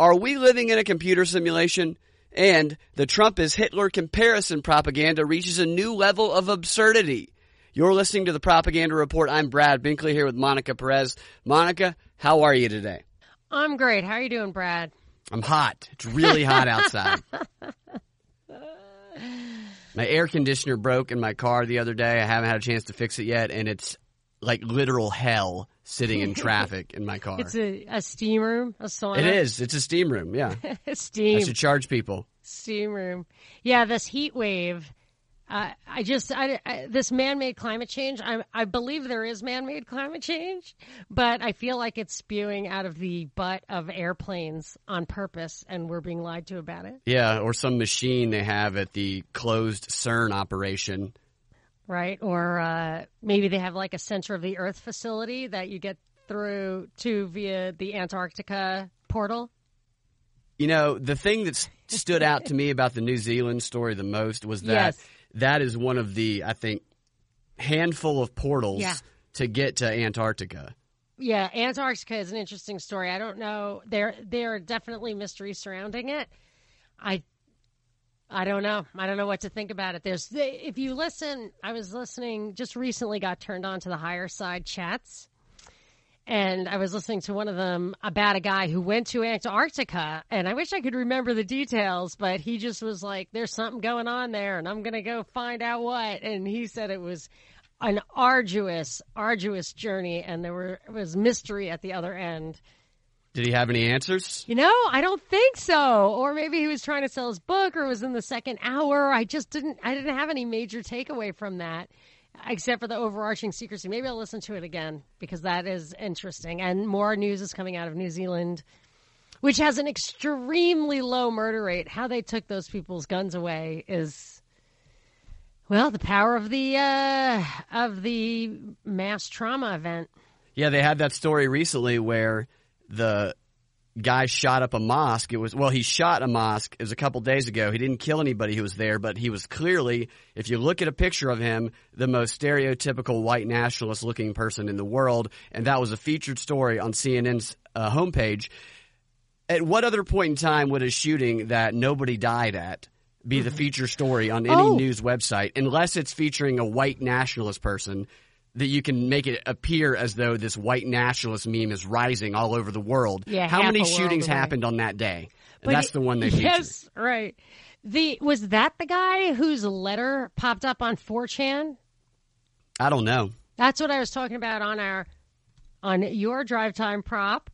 Are we living in a computer simulation? And the Trump is Hitler comparison propaganda reaches a new level of absurdity. You're listening to the Propaganda Report. I'm Brad Binkley here with Monica Perez. Monica, how are you today? I'm great. How are you doing, Brad? I'm hot. It's really hot outside. my air conditioner broke in my car the other day. I haven't had a chance to fix it yet, and it's like literal hell sitting in traffic in my car. It's a, a steam room, a sauna. It is. It's a steam room. Yeah. steam. I should charge people. Steam room. Yeah, this heat wave. Uh, I just I, I, this man-made climate change. I, I believe there is man-made climate change, but I feel like it's spewing out of the butt of airplanes on purpose, and we're being lied to about it. Yeah, or some machine they have at the closed CERN operation. Right, or uh, maybe they have like a center of the Earth facility that you get through to via the Antarctica portal. You know, the thing that stood out to me about the New Zealand story the most was that. Yes that is one of the I think handful of portals Yeah. to get to Antarctica. Yeah, Antarctica is an interesting story. I don't know. There there are definitely mysteries surrounding it. I I don't know. I don't know what to think about it. There's if you listen, I was listening just recently got turned on to the higher side chats. And I was listening to one of them about a guy who went to Antarctica, and I wish I could remember the details, but he just was like, "There's something going on there, and I'm gonna go find out what." And he said it was an arduous, arduous journey, and there were was mystery at the other end. Did he have any answers? You know, I don't think so. Or maybe he was trying to sell his book, or was in the second hour. I just didn't. I didn't have any major takeaway from that, except for the overarching secrecy. Maybe I'll listen to it again because that is interesting. And more news is coming out of New Zealand, which has an extremely low murder rate. How they took those people's guns away is. Well, the power of the uh, of the mass trauma event. Yeah, they had that story recently where the guy shot up a mosque. It was well, he shot a mosque. It was a couple days ago. He didn't kill anybody who was there, but he was clearly, if you look at a picture of him, the most stereotypical white nationalist looking person in the world. And that was a featured story on CNN's uh, homepage. At what other point in time would a shooting that nobody died at be the feature story on any Oh. news website, unless it's featuring a white nationalist person? That you can make it appear as though this white nationalist meme is rising all over the world. Yeah, How many shootings away. happened on that day? But that's it- the one they featured. Yes, right. The was that the guy whose letter popped up on 4chan? I don't know. That's what I was talking about on our on your drive time prop.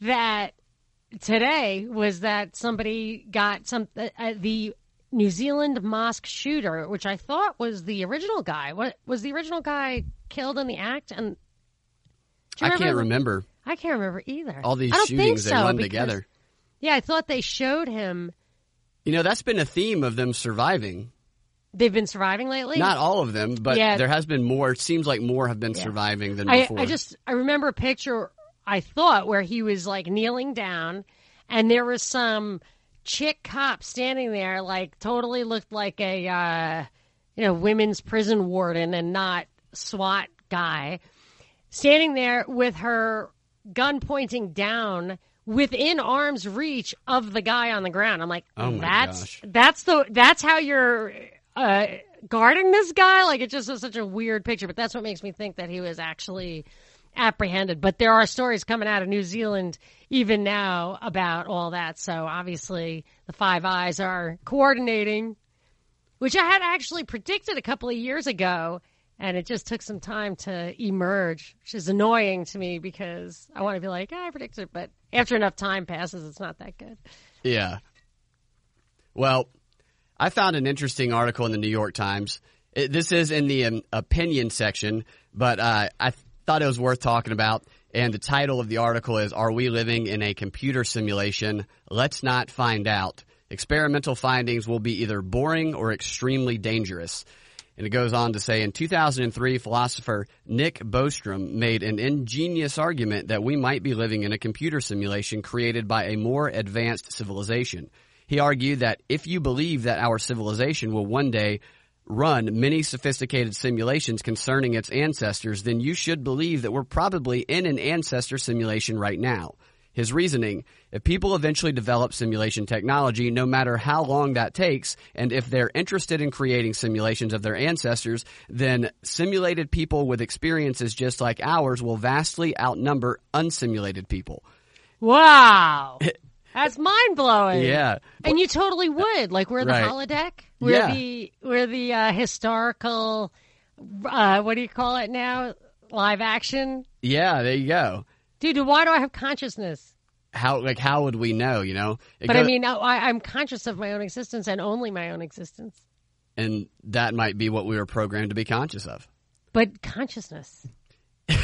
That today was that somebody got some uh, uh, the New Zealand mosque shooter, which I thought was the original guy. What was the original guy killed in the act? And I can't remember. I can't remember either. All these I don't think shootings, they so, run because- together. Yeah, I thought they showed him. You know, that's been a theme of them surviving. They've been surviving lately. Not all of them, but Yeah. there has been more. It seems like more have been surviving than I, before. I just I remember a picture I thought where he was like kneeling down and there was some chick cop standing there like totally looked like a uh, you know women's prison warden and not SWAT guy standing there with her gun pointing down within arm's reach of the guy on the ground. I'm like, Oh that's gosh. that's the that's how you're uh, guarding this guy. Like it just was such a weird picture, but that's what makes me think that he was actually apprehended. But there are stories coming out of New Zealand even now about all that. So obviously the Five Eyes are coordinating, which I had actually predicted a couple of years ago. And it just took some time to emerge, which is annoying to me because I want to be like, "Ah, I predicted it, but after enough time passes, it's not that good. Yeah. Well, I found an interesting article in the New York Times. It, this is in the um, opinion section, but uh, I thought it was worth talking about. And the title of the article is Are We Living in a Computer Simulation? Let's Not Find Out. Experimental findings will be either boring or extremely dangerous. And it goes on to say in 2003, philosopher Nick Bostrom made an ingenious argument that we might be living in a computer simulation created by a more advanced civilization. He argued that if you believe that our civilization will one day run many sophisticated simulations concerning its ancestors, then you should believe that we're probably in an ancestor simulation right now. His reasoning if people eventually develop simulation technology, no matter how long that takes, and if they're interested in creating simulations of their ancestors, then simulated people with experiences just like ours will vastly outnumber unsimulated people. Wow. That's mind blowing. Yeah. And you totally would. Like we're the Right. holodeck. We're Yeah. the we're the uh, historical uh, what do you call it now? Live action. Yeah, there you go. Dude, why do I have consciousness? How like how would we know? You know, It But I mean, I, I'm conscious of my own existence and only my own existence. and that might be what we were programmed to be conscious of. But consciousness. you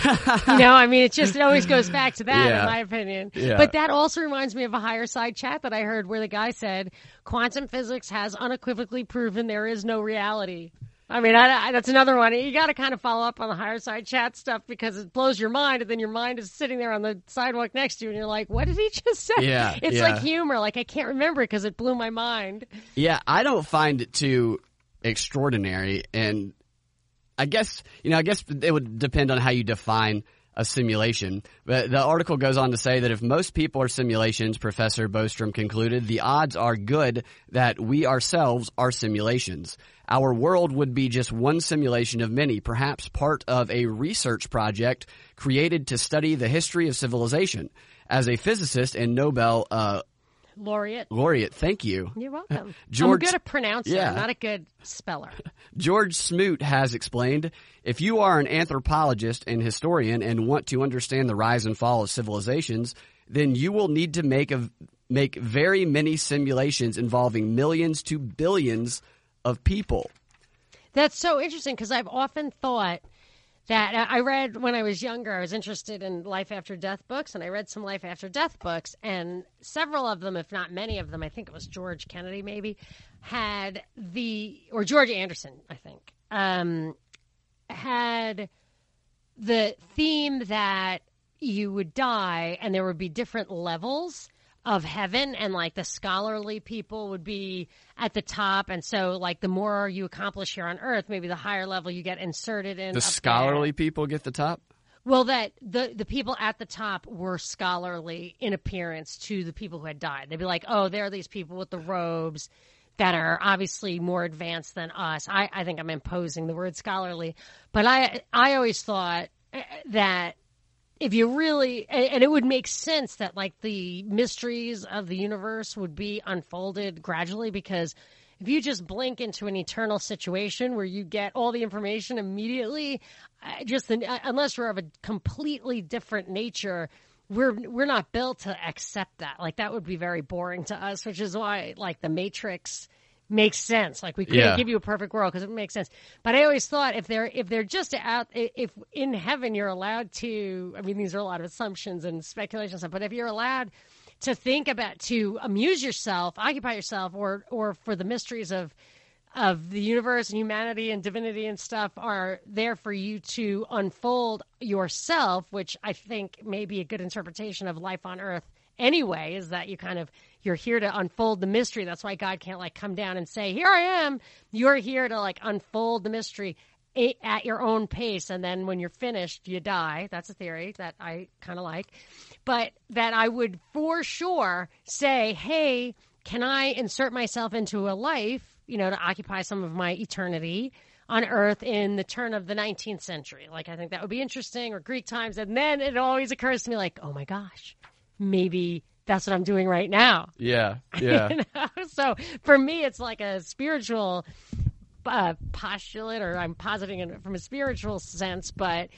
know, I mean, it just it always goes back to that, Yeah. in my opinion. Yeah. But that also reminds me of a higher side chat that I heard where the guy said quantum physics has unequivocally proven there is no reality. I mean, I, I, that's another one. You got to kind of follow up on the higher side chat stuff because it blows your mind, and then your mind is sitting there on the sidewalk next to you, and you're like, "What did he just say?" Yeah, it's yeah. like humor. Like I can't remember it because it blew my mind. Yeah, I don't find it too extraordinary, and I guess you know, I guess it would depend on how you define a simulation. But the article goes on to say that if most people are simulations, Professor Bostrom concluded, the odds are good that we ourselves are simulations. Our world would be just one simulation of many, perhaps part of a research project created to study the history of civilization. As a physicist and Nobel uh, Laureate. laureate, thank you. You're welcome. George- I'm good at pronouncing. Yeah. I'm not a good speller. George Smoot has explained if you are an anthropologist and historian and want to understand the rise and fall of civilizations, then you will need to make a, make very many simulations involving millions to billions of people. That's so interesting because I've often thought that I read when I was younger, I was interested in life after death books, and I read some life after death books, and several of them, if not many of them, I think it was George Kennedy maybe, had the, or George Anderson, I think, um, had the theme that you would die and there would be different levels of heaven and like the scholarly people would be at the top and so like the more you accomplish here on earth maybe the higher level you get inserted in The scholarly there. people get the top? well that the the people at the top were scholarly in appearance to the people who had died they'd be like oh there are these people with the robes that are obviously more advanced than us i i think i'm imposing the word scholarly but i i always thought eh, that if you really and and it would make sense that like the mysteries of the universe would be unfolded gradually because if you just blink into an eternal situation where you get all the information immediately just uh, unless we're of a completely different nature we're we're not built to accept that. Like that would be very boring to us which is why like the matrix makes sense like we couldn't Yeah. give you a perfect world because it makes sense but i always thought if they're if they're just out if in heaven you're allowed to i mean these are a lot of assumptions and speculation and stuff but if you're allowed to think about to amuse yourself occupy yourself or or for the mysteries of of the universe and humanity and divinity and stuff are there for you to unfold yourself, which I think may be a good interpretation of life on earth anyway, is that you kind of you're here to unfold the mystery. That's why God can't like come down and say, "Here I am." You're here to like unfold the mystery eh, at your own pace and then when you're finished you die that's a theory that i kind of like but that i would for sure say hey can i insert myself into a life you know to occupy some of my eternity on earth in the turn of the 19th century like i think that would be interesting or greek times and then it always occurs to me like oh my gosh maybe that's what i'm doing right now Yeah, yeah. you know? So for me, it's like a spiritual uh, postulate, or I'm positing it from a spiritual sense. But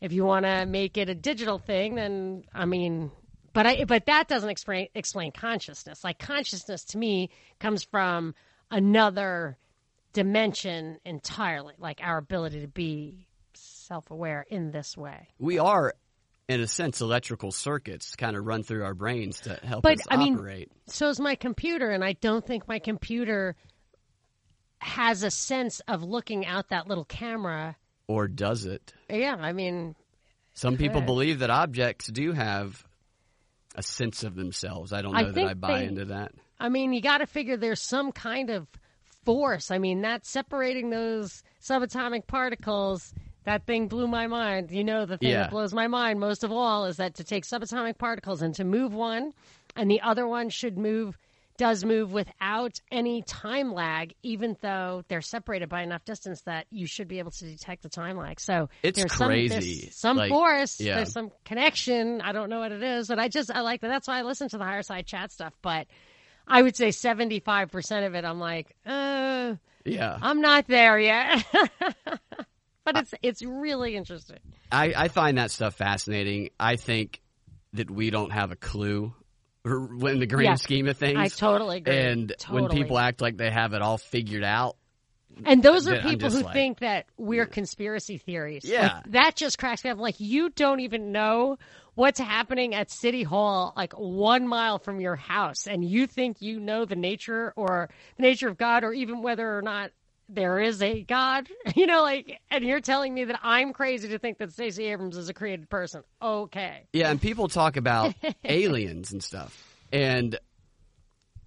if you want to make it a digital thing, then I mean, but I but that doesn't explain explain consciousness. Like consciousness to me comes from another dimension entirely, like our ability to be self aware in this way. we are, in a sense, electrical circuits kind of run through our brains to help But, us I mean- so is my computer and i don't think my computer has a sense of looking out that little camera or does it? yeah i mean Some people believe that objects do have a sense of themselves. I don't I know that I buy they- into that. i mean you got to figure there's some kind of force i mean that separating those subatomic particles that thing blew my mind. You know, the thing Yeah. that blows my mind most of all is that to take subatomic particles and to move one, and the other one should move, does move without any time lag, even though they're separated by enough distance that you should be able to detect the time lag. So It's there's crazy. Some, there's some Like, force, yeah. there's some connection. I don't know what it is, but I just I like that. That's why I listen to the higher side chat stuff. But I would say seventy five percent of it, I'm like, uh. Yeah. I'm not there yet. but it's it's really interesting. I, I find that stuff fascinating. I think that we don't have a clue in the grand Yeah. scheme of things. I totally agree. and when people act like they have it all figured out, And those are people who like- think that we're mm. conspiracy theories. Yeah. Like, that just cracks me up. Like you don't even know what's happening at City Hall, like one mile from your house, and you think you know the nature or the nature of God, or even whether or not there is a God. You know, like, and you're telling me that I'm crazy to think that Stacey Abrams is a created person. Okay. Yeah, and people talk about aliens and stuff. And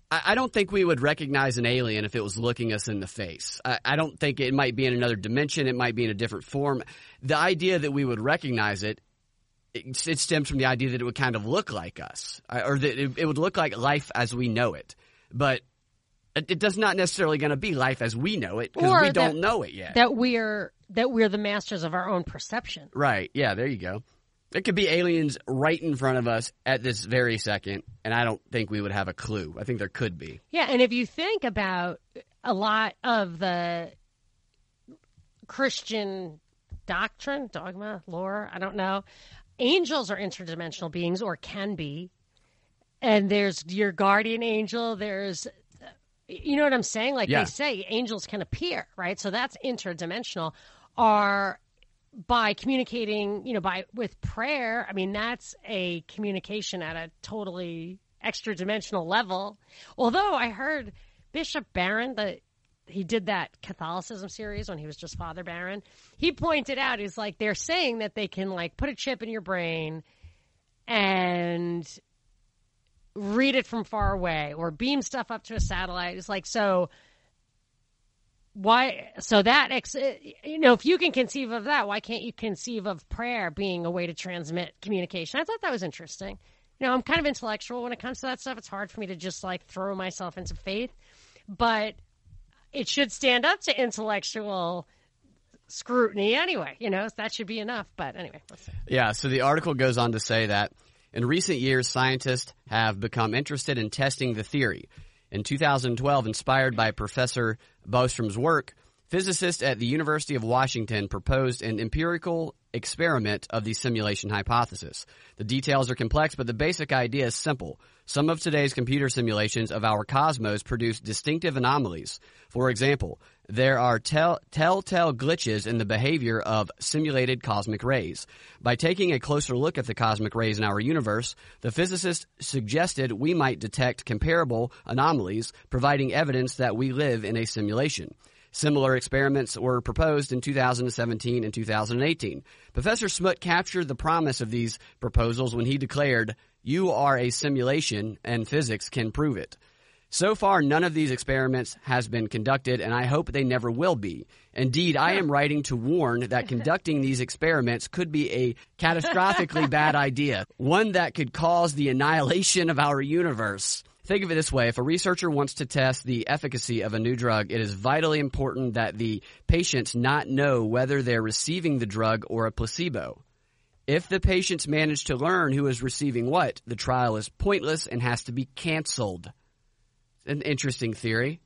I, I don't think we would recognize an alien if it was looking us in the face. I, I don't think it might be in another dimension. It might be in a different form. The idea that we would recognize it, it, it stems from the idea that it would kind of look like us, uh, or that it, it would look like life as we know it. But it, does not necessarily going to be life as we know it because we don't know it yet. That we're that we're the masters of our own perception. Right. Yeah, there you go. It could be aliens right in front of us at this very second, and I don't think we would have a clue. I think there could be. Yeah, and if you think about a lot of the Christian doctrine, dogma, lore, I don't know, angels are interdimensional beings or can be. And there's your guardian angel, there's you know what I'm saying? Like Yeah. they say angels can appear, right? So that's interdimensional. Are by communicating, you know, by with prayer, I mean that's a communication at a totally extra dimensional level. Although I heard Bishop Barron that he did that Catholicism series when he was just Father Barron. He pointed out he's like they're saying that they can like put a chip in your brain and read it from far away or beam stuff up to a satellite. It's like so why so that ex, eh, you know if you can conceive of that why can't you conceive of prayer being a way to transmit communication? I thought that was interesting. You know i'm kind of intellectual when it comes to that stuff. It's hard for me to just like throw myself into faith. But it should stand up to intellectual scrutiny anyway you know that should be enough. But anyway Yeah, so the article goes on to say that in recent years, scientists have become interested in testing the theory. In 2012, inspired by Professor Bostrom's work, physicists at the University of Washington proposed an empirical experiment of the simulation hypothesis. The details are complex, but the basic idea is simple. Some of today's computer simulations of our cosmos produce distinctive anomalies. For example, there are tell- telltale glitches in the behavior of simulated cosmic rays. By taking a closer look at the cosmic rays in our universe, the physicists suggested we might detect comparable anomalies, providing evidence that we live in a simulation. Similar experiments were proposed in 2017 and 2018. Professor Smoot captured the promise of these proposals when he declared, You are a simulation and physics can prove it. So far, none of these experiments has been conducted, and I hope they never will be. Indeed, I am writing to warn that conducting these experiments could be a catastrophically bad idea, one that could cause the annihilation of our universe. Think of it this way if a researcher wants to test the efficacy of a new drug, it is vitally important that the patients not know whether they're receiving the drug or a placebo. If the patients manage to learn who is receiving what, the trial is pointless and has to be canceled. An interesting theory.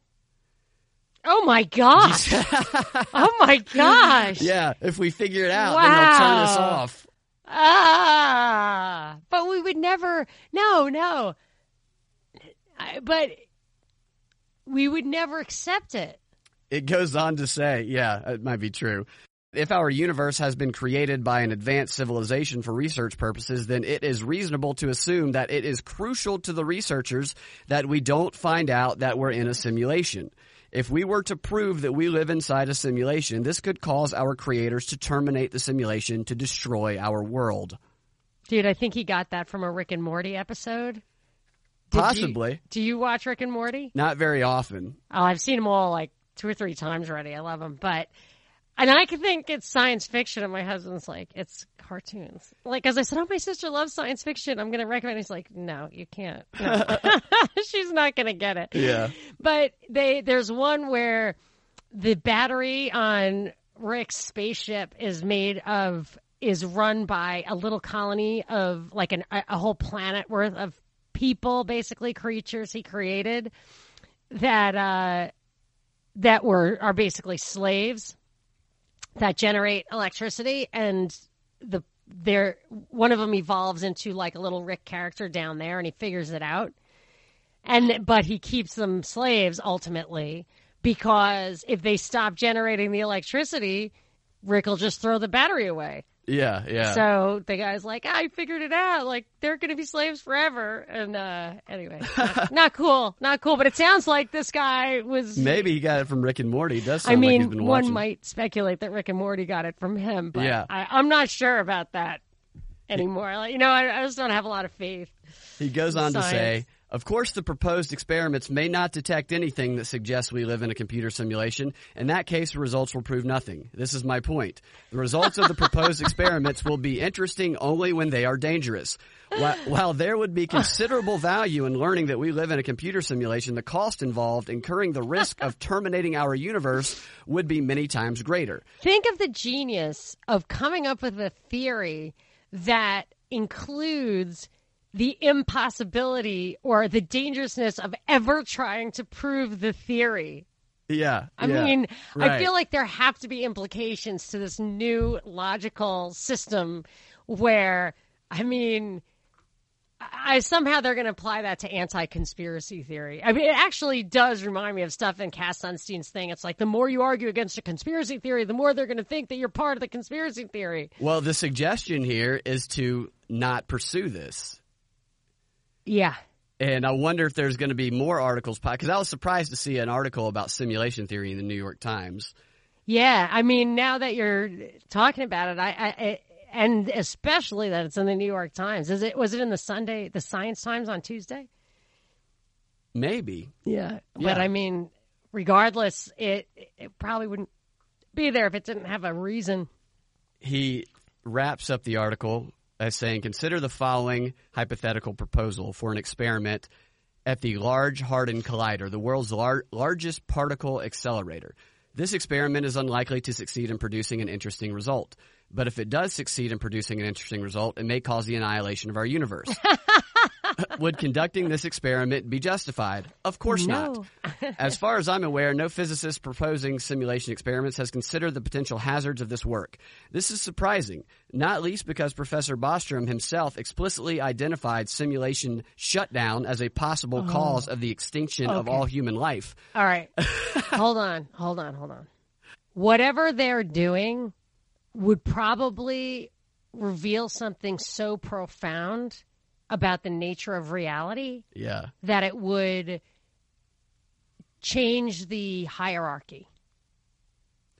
oh my gosh oh my gosh Yeah, if we figure it out, then they'll turn us off. Ah, but we would never. No, no. I- But we would never accept it. It goes on to say, yeah, it might be true. If our universe has been created by an advanced civilization for research purposes, then it is reasonable to assume that it is crucial to the researchers that we don't find out that we're in a simulation. If we were to prove that we live inside a simulation, this could cause our creators to terminate the simulation to destroy our world. Dude, I think he got that from a Rick and Morty episode. Did you- Possibly. do you watch Rick and Morty? Not very often. Oh, I've seen them all like two or three times already. I love them. But And I can think it's science fiction, and my husband's like, it's cartoons. Like, as I said, oh, my sister loves science fiction. I'm going to recommend. He's like, no, you can't. No. She's not going to get it. Yeah. But they there's one where the battery on Rick's spaceship is made of is run by a little colony of like an, a, a whole planet worth of people, basically creatures he created that uh, that were are basically slaves that generate electricity, and the there one of them evolves into like a little Rick character down there, and he figures it out. And but he keeps them slaves ultimately because if they stop generating the electricity, Rick will just throw the battery away. Yeah, yeah. So the guy's like, I figured it out. Like they're going to be slaves forever. And uh, anyway, not, not cool, not cool. But it sounds like this guy was. Maybe he got it from Rick and Morty. It does sound I mean, like he's been one might speculate that Rick and Morty got it from him, but Yeah. I, I'm not sure about that anymore. Like, you know, I, I just don't have a lot of faith. He goes on to say, of course, the proposed experiments may not detect anything that suggests we live in a computer simulation. In that case, the results will prove nothing. This is my point. The results of the proposed experiments will be interesting only when they are dangerous. While, while there would be considerable value in learning that we live in a computer simulation, the cost involved incurring the risk of terminating our universe would be many times greater. Think of the genius of coming up with a theory that includes the impossibility or the dangerousness of ever trying to prove the theory. Yeah. I yeah, mean, I feel like there have to be implications to this new logical system where, I mean, I somehow they're going to apply that to anti-conspiracy theory. I mean, it actually does remind me of stuff in Cass Sunstein's thing. It's like the more you argue against a conspiracy theory, the more they're going to think that you're part of the conspiracy theory. Well, the suggestion here is to not pursue this. Yeah. And I wonder if there's going to be more articles because I was surprised to see an article about simulation theory in the New York Times. Yeah, I mean, now that you're talking about it, I, I, I and especially that it's in the New York Times. Is it? Was it in the Sunday, the Science Times on Tuesday? Maybe. Yeah, but I mean, regardless, it it probably wouldn't be there if it didn't have a reason. He wraps up the article as saying, "Consider the following hypothetical proposal for an experiment at the Large Hadron Collider, the world's lar- largest particle accelerator. This experiment is unlikely to succeed in producing an interesting result." But if it does succeed in producing an interesting result, it may cause the annihilation of our universe. Would conducting this experiment be justified? Of course No. not. As far as I'm aware, no physicist proposing simulation experiments has considered the potential hazards of this work. This is surprising, not least because Professor Bostrom himself explicitly identified simulation shutdown as a possible oh. cause of the extinction of Oh. All human life. All right, hold on, hold on, hold on. Whatever they're doing would probably reveal something so profound about the nature of reality Yeah. that it would change the hierarchy.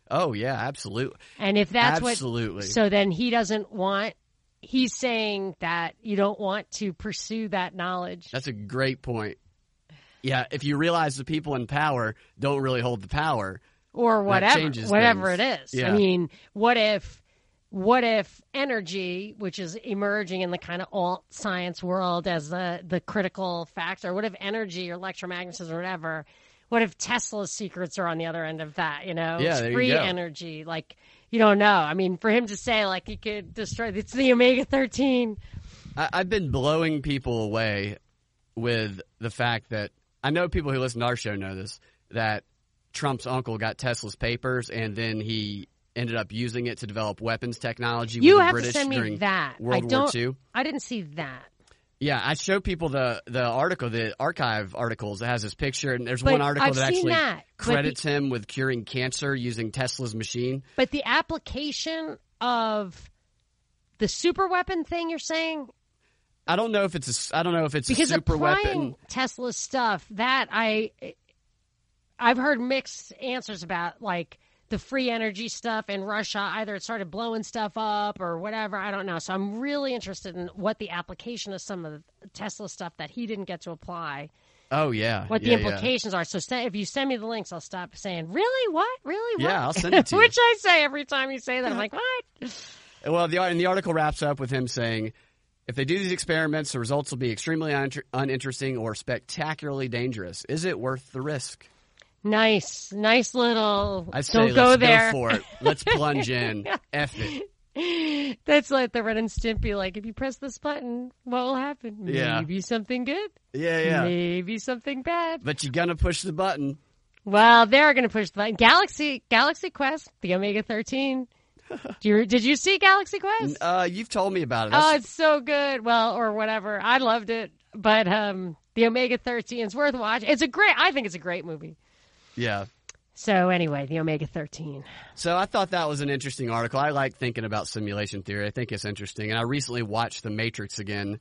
Oh yeah, absolutely. And if that's Absolutely. what, so then he doesn't want. He's saying that you don't want to pursue that knowledge. That's a great point. Yeah, if you realize the people in power don't really hold the power, or whatever, whatever things. it is. Yeah. I mean, what if, what if energy, which is emerging in the kind of alt science world as the the critical factor, what if energy or electromagnetism or whatever? What if Tesla's secrets are on the other end of that? You know, Yeah, It's there you free go. energy. Like you don't know. I mean, for him to say like he could destroy, it's the omega thirteen. I, I've been blowing people away with the fact that I know people who listen to our show know this that Trump's uncle got Tesla's papers and then he ended up using it to develop weapons technology You with the have British to send me during that. World I War. II. I didn't see that. Yeah, I show people the the article, the archive articles that has his picture, and there's But one article I've that seen actually that, but credits him with curing cancer using Tesla's machine. But the application of the super weapon thing you're saying I don't know if it's a, s- I don't know if it's because a super applying weapon. Tesla stuff that I I've heard mixed answers about like the free energy stuff in Russia either it started blowing stuff up or whatever I don't know so I'm really interested in what the application of some of the Tesla stuff that he didn't get to apply Oh yeah. what the Yeah, yeah. implications are. So if you send me the links, I'll stop saying, "Really? What? Really? What?" Yeah, I'll send it to you. Which I say every time you say that. I'm like, "What?" Well, the and the article wraps up with him saying, "If they do these experiments, the results will be extremely uninter- uninteresting or spectacularly dangerous. Is it worth the risk?" Nice, nice little. I say don't go there. for it. Let's plunge in. F it. That's like the Ren and Stimpy. Like, if you press this button, what will happen? Yeah. Maybe something good. Yeah, yeah. Maybe something bad. But you're gonna push the button. Well, they're going to push the button. Galaxy, Galaxy Quest, the Omega 13. Do you, did you see Galaxy Quest? Uh, you've told me about it. Oh, it's so good. Well, or whatever. I loved it. But um, the Omega 13 is worth watching. It's a great, I think it's a great movie. Yeah. So anyway, the Omega 13. So I thought that was an interesting article. I like thinking about simulation theory. I think it's interesting. And I recently watched The Matrix again.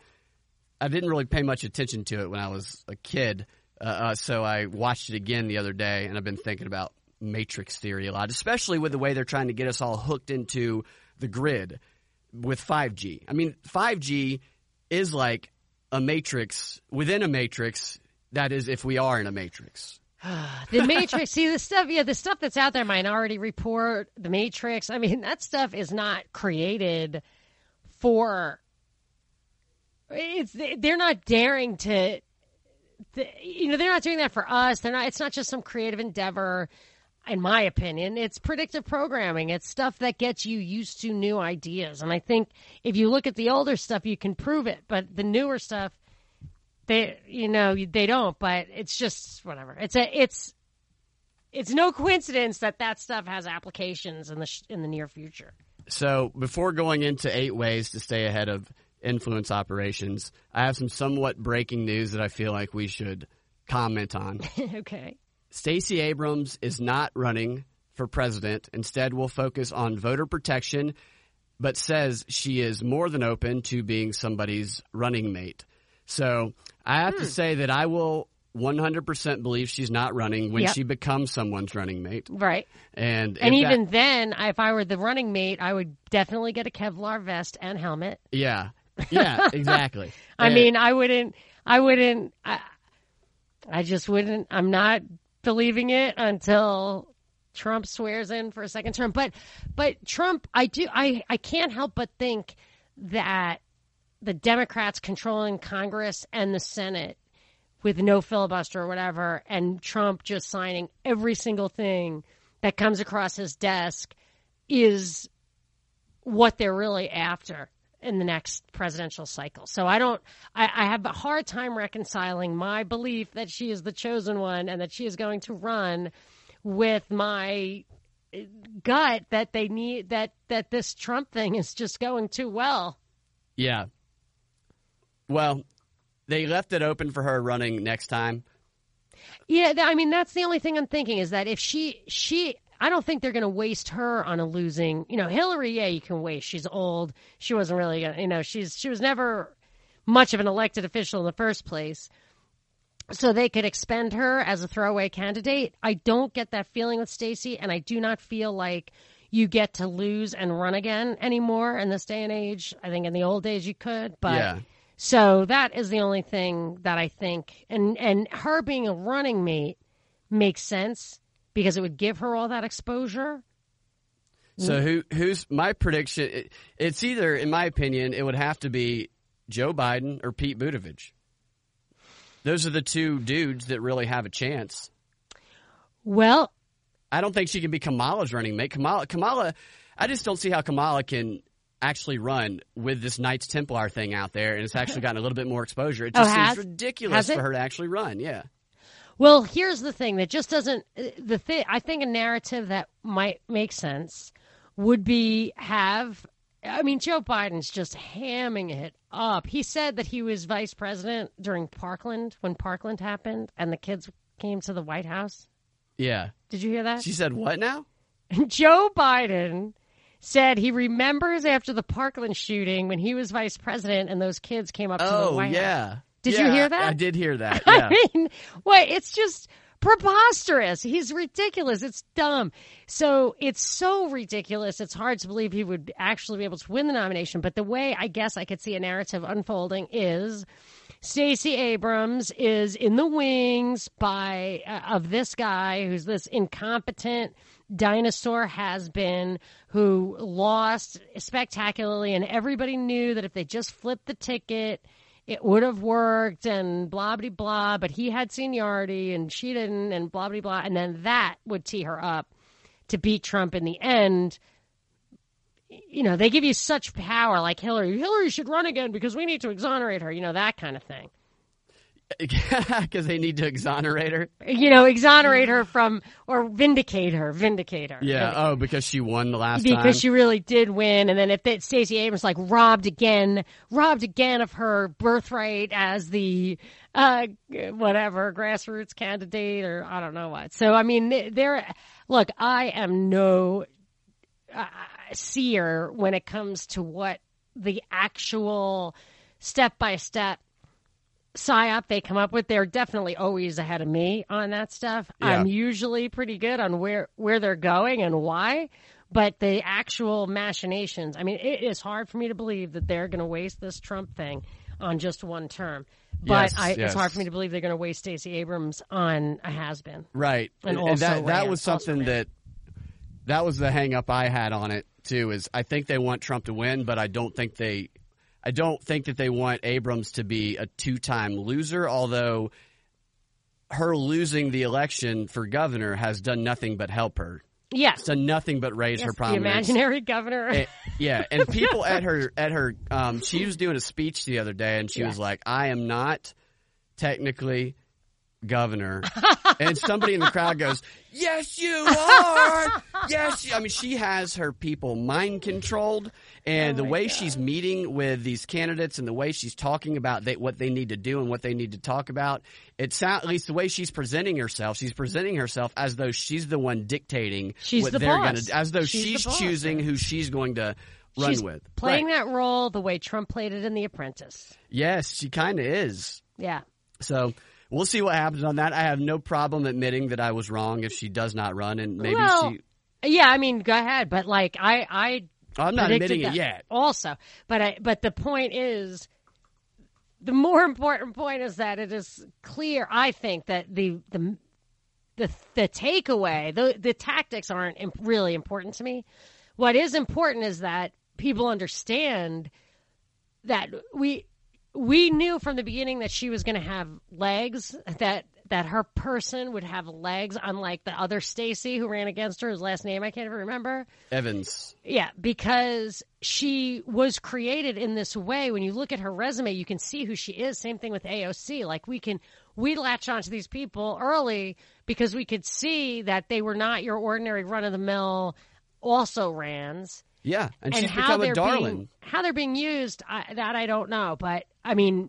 I didn't really pay much attention to it when I was a kid, uh, uh, so I watched it again the other day, and I've been thinking about matrix theory a lot, especially with the way they're trying to get us all hooked into the grid with 5G. I mean, 5G is like a matrix within a matrix. That is, if we are in a matrix. The Matrix. see the stuff. Yeah, the stuff that's out there. Minority Report, The Matrix. I mean, that stuff is not created for. It's they're not daring to. to- You know, they're not doing that for us. They're not. It's not just some creative endeavor. In my opinion, it's predictive programming. It's stuff that gets you used to new ideas. And I think if you look at the older stuff, you can prove it. But the newer stuff, they you know they don't but it's just whatever it's a it's it's no coincidence that that stuff has applications in the sh- in the near future So before going into eight ways to stay ahead of influence operations, I have some somewhat breaking news that I feel like we should comment on. okay Stacey Abrams is not running for president. Instead, will focus on voter protection, but says she is more than open to being somebody's running mate. So I have to hmm. say that I will 100% believe she's not running when Yep. she becomes someone's running mate. right And, and if that- even then if i were the running mate i would definitely get a kevlar vest and helmet yeah, yeah, exactly. i And- mean i wouldn't i wouldn't I, I just wouldn't i'm not believing it until Trump swears in for a second term. But but Trump I do I, I can't help but think that the Democrats controlling Congress and the Senate with no filibuster or whatever, and Trump just signing every single thing that comes across his desk is what they're really after in the next presidential cycle. So I don't, I, I have a hard time reconciling my belief that she is the chosen one and that she is going to run with my gut that they need that that this Trump thing is just going too well. Yeah. Well, they left it open for her running next time. Yeah, I mean that's the only thing I'm thinking is that if she she I don't think they're going to waste her on a losing. You know, Hillary, yeah, you can waste. She's old. She wasn't really going to, you know, she's she was never much of an elected official in the first place. So they could expend her as a throwaway candidate. I don't get that feeling with Stacey and I do not feel like you get to lose and run again anymore in this day and age. I think in the old days you could, but Yeah. So that is the only thing that I think, and and her being a running mate makes sense because it would give her all that exposure. So who who's my prediction? It, it's either, in my opinion, it would have to be Joe Biden or Pete Buttigieg. Those are the two dudes that really have a chance. Well, I don't think she can be Kamala's running mate. Kamala, Kamala, I just don't see how Kamala can actually run with this Knights Templar thing out there, and it's actually gotten a little bit more exposure. It Oh, just has- seems ridiculous for her to actually run. Yeah, well, here's the thing that just doesn't uh, the thing. I think a narrative that might make sense would be have. I mean, Joe Biden's just hamming it up. He said that he was vice president during Parkland when Parkland happened, and the kids came to the White House. yeah. Did you hear that? She said what now? Joe Biden said he remembers after the Parkland shooting when he was vice president and those kids came up to the Oh White House. yeah. Did Yeah, you hear that? I did hear that. Yeah. I mean, what? It's just preposterous. He's ridiculous. It's dumb. So it's so ridiculous. It's hard to believe he would actually be able to win the nomination. But the way I guess I could see a narrative unfolding is Stacey Abrams is in the wings by uh, of this guy who's this incompetent dinosaur has been who lost spectacularly and everybody knew that if they just flipped the ticket it would have worked and blah blah blah but he had seniority and she didn't and blah blah blah and then that would tee her up to beat Trump in the end you know, they give you such power like Hillary. Hillary should run again because we need to exonerate her, you know, that kind of thing. Because they need to exonerate her? You know, exonerate her from, or vindicate her, vindicate her. Yeah, Vindicate. oh, because she won the last because time? she really did win, and then if that Stacey Abrams like robbed again, robbed again of her birthright as the uh whatever grassroots candidate, or I don't know what. So I mean, there. Look, I am no uh, seer when it comes to what the actual step by step psyop they come up with. They're definitely always ahead of me on that stuff. Yeah. I'm usually pretty good on where where they're going and why. But the actual machinations, I mean, it is hard for me to believe that they're going to waste this Trump thing on just one term. But Yes, I, yes. it's hard for me to believe they're going to waste Stacey Abrams on a has been. Right. And And, also that that was something that that was the hang up I had on it too is I think they want Trump to win, but I don't think they I don't think that they want Abrams to be a two-time loser, although her losing the election for governor has done nothing but help her. Yes. It's done nothing but raise her Yes, the prominence. imaginary governor. Eh, yeah, and people at her at her um she was doing a speech the other day and she was like, "I am not technically governor." and somebody in the crowd goes, "Yes, you are." yes, you-" I mean she has her people mind controlled and oh the way she's meeting with these candidates and the way she's talking about they, what they need to do and what they need to talk about, it sound at least the way she's presenting herself, she's presenting herself as though she's the one dictating She's what the they're going to as though She's she's choosing who she's going to run She's with. playing Right. that role the way Trump played it in The Apprentice. Yes, she kind of is. Yeah. So we'll see what happens on that. I have no problem admitting that I was wrong if she does not run, and maybe well, she. yeah, I mean, go ahead, but like I, I I'm not admitting it yet. Also, but I, but the point is, the more important point is that it is clear. I think that the the the the takeaway, the the tactics aren't imp- really important to me. What is important is that people understand that we we knew from the beginning that she was going to have legs that that her person would have legs unlike the other Stacy who ran against her whose last name I can't even remember. Evans. yeah because she was created in this way. When you look at her resume you can see who she is. Same thing with AOC like we can we latch onto these people early because we could see that they were not your ordinary run of the mill also rans Yeah, and, and she's how become a they're darling. being how they're being used I, that I don't know but I mean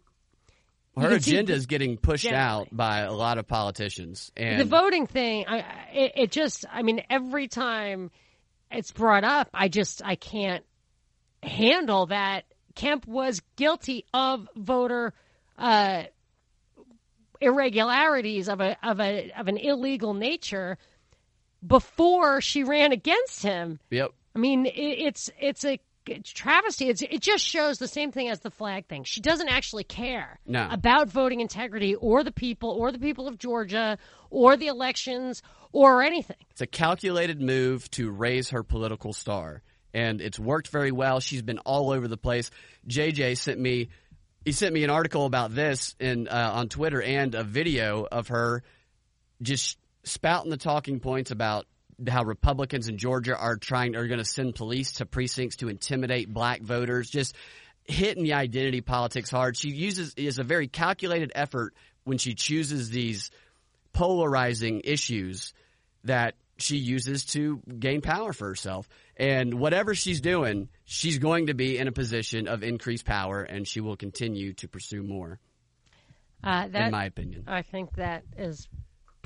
Her you can see agenda is getting pushed generally. out by a lot of politicians, and the voting thing I, I- it, it just I mean every time it's brought up I just I can't handle that Kemp was guilty of voter uh, irregularities of a of a of an illegal nature before she ran against him. yep, I mean, it, it's it's a travesty. It's, it just shows the same thing as the flag thing. She doesn't actually care No. about voting integrity or the people or the people of Georgia or the elections or anything. it's a calculated move to raise her political star, and it's worked very well. She's been all over the place. JJ sent me. He sent me an article about this in uh, on Twitter and a video of her just spouting the talking points about how Republicans in Georgia are trying are going to send police to precincts to intimidate black voters, just hitting the identity politics hard. She uses is a very calculated effort when she chooses these polarizing issues that she uses to gain power for herself. And whatever she's doing, she's going to be in a position of increased power and she will continue to pursue more, Uh, that in my opinion. I think that is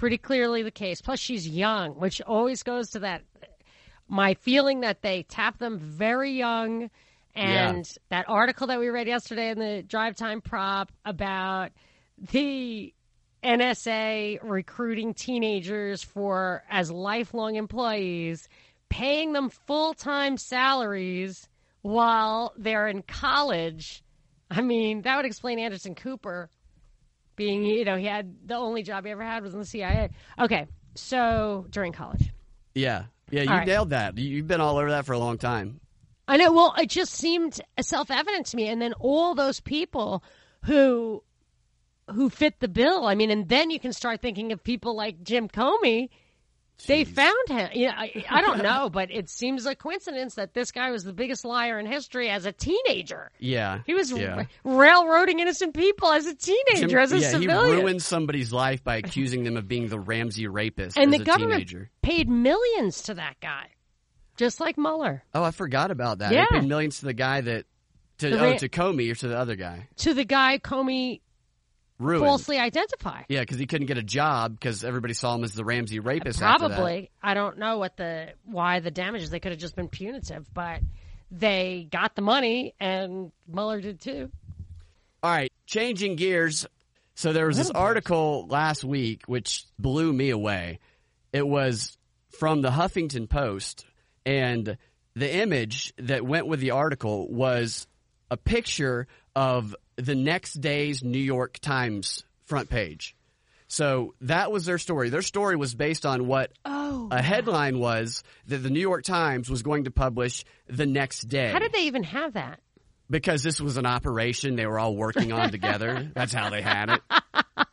pretty clearly the case. Plus, she's young, which always goes to that. My feeling that they tap them very young, and that article that we read yesterday in the Drive Time Prop about the NSA recruiting teenagers for as lifelong employees, paying them full time salaries while they're in college. I mean, that would explain Anderson Cooper being, you know, he had the only job he ever had was in the CIA. Okay, so during college. Yeah, yeah, you right. nailed that. You've been all over that for a long time. I know. Well, it just seemed self evident to me, and then all those people who who fit the bill. I mean, and then you can start thinking of people like Jim Comey. They found him. Yeah, I, I don't know, but it seems a coincidence that this guy was the biggest liar in history as a teenager. Yeah, He was Yeah. ra- railroading innocent people as a teenager, Jim- as a yeah, civilian. he ruined somebody's life by accusing them of being the Ramsey rapist and the government teenager. paid millions to that guy, just like Mueller. Oh, I forgot about that. Yeah. They paid millions to the guy that to The oh to Comey or to the other guy. To the guy Comey Ruined. falsely identified. Yeah, because he couldn't get a job because everybody saw him as the Ramsey rapist. Probably. I don't know what the why the damages. They could have just been punitive, but they got the money, and Mueller did too. All right, changing gears. So there was this article last week which blew me away. It was from the Huffington Post, and the image that went with the article was a picture of the next day's New York Times front page. So that was their story. Their story was based on what Oh, a headline was that the New York Times was going to publish the next day how did they even have that? because this was an operation they were all working on together. That's how they had it.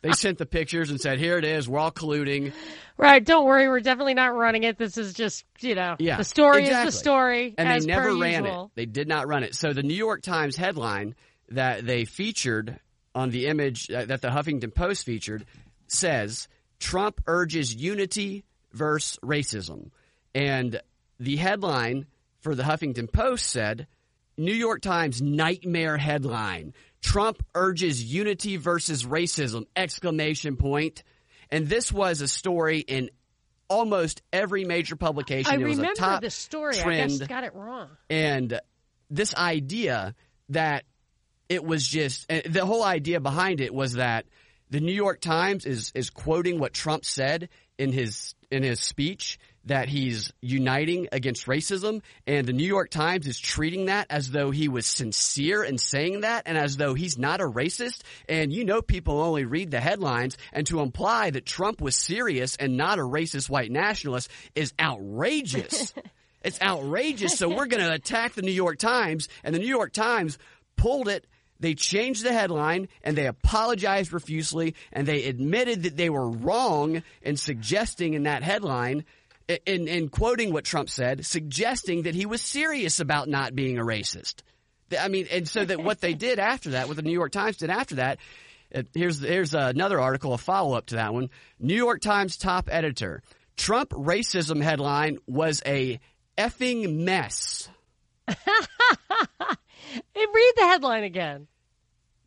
They sent the pictures and said, "Here it is. We're all colluding." Right. Don't worry. We're definitely not running it. This is just you know Yeah, the story exactly. is the story, And they never ran usual. it. They did not run it. So the New York Times headline that they featured on the image uh, that the Huffington Post featured says, "Trump urges unity versus racism," and the headline for the Huffington Post said. New York Times nightmare headline. Trump urges unity versus racism exclamation point. And this was a story in almost every major publication. I it was remember a top the story. I trend guess got it wrong. and this idea that it was just the whole idea behind it was that the New York Times is is quoting what Trump said in his in his speech that he's uniting against racism and the New York Times is treating that as though he was sincere in saying that and as though he's not a racist and you know people only read the headlines and to imply that Trump was serious and not a racist white nationalist is outrageous. It's outrageous. So we're going to attack the New York Times, and the New York Times pulled it. They changed the headline and they apologized profusely and they admitted that they were wrong in suggesting in that headline, in, in quoting what Trump said, suggesting that he was serious about not being a racist. I mean, and so that what they did after that, what the New York Times did after that, here's here's another article, a follow up to that one. New York Times top editor: Trump racism headline was a effing mess. Read the headline again.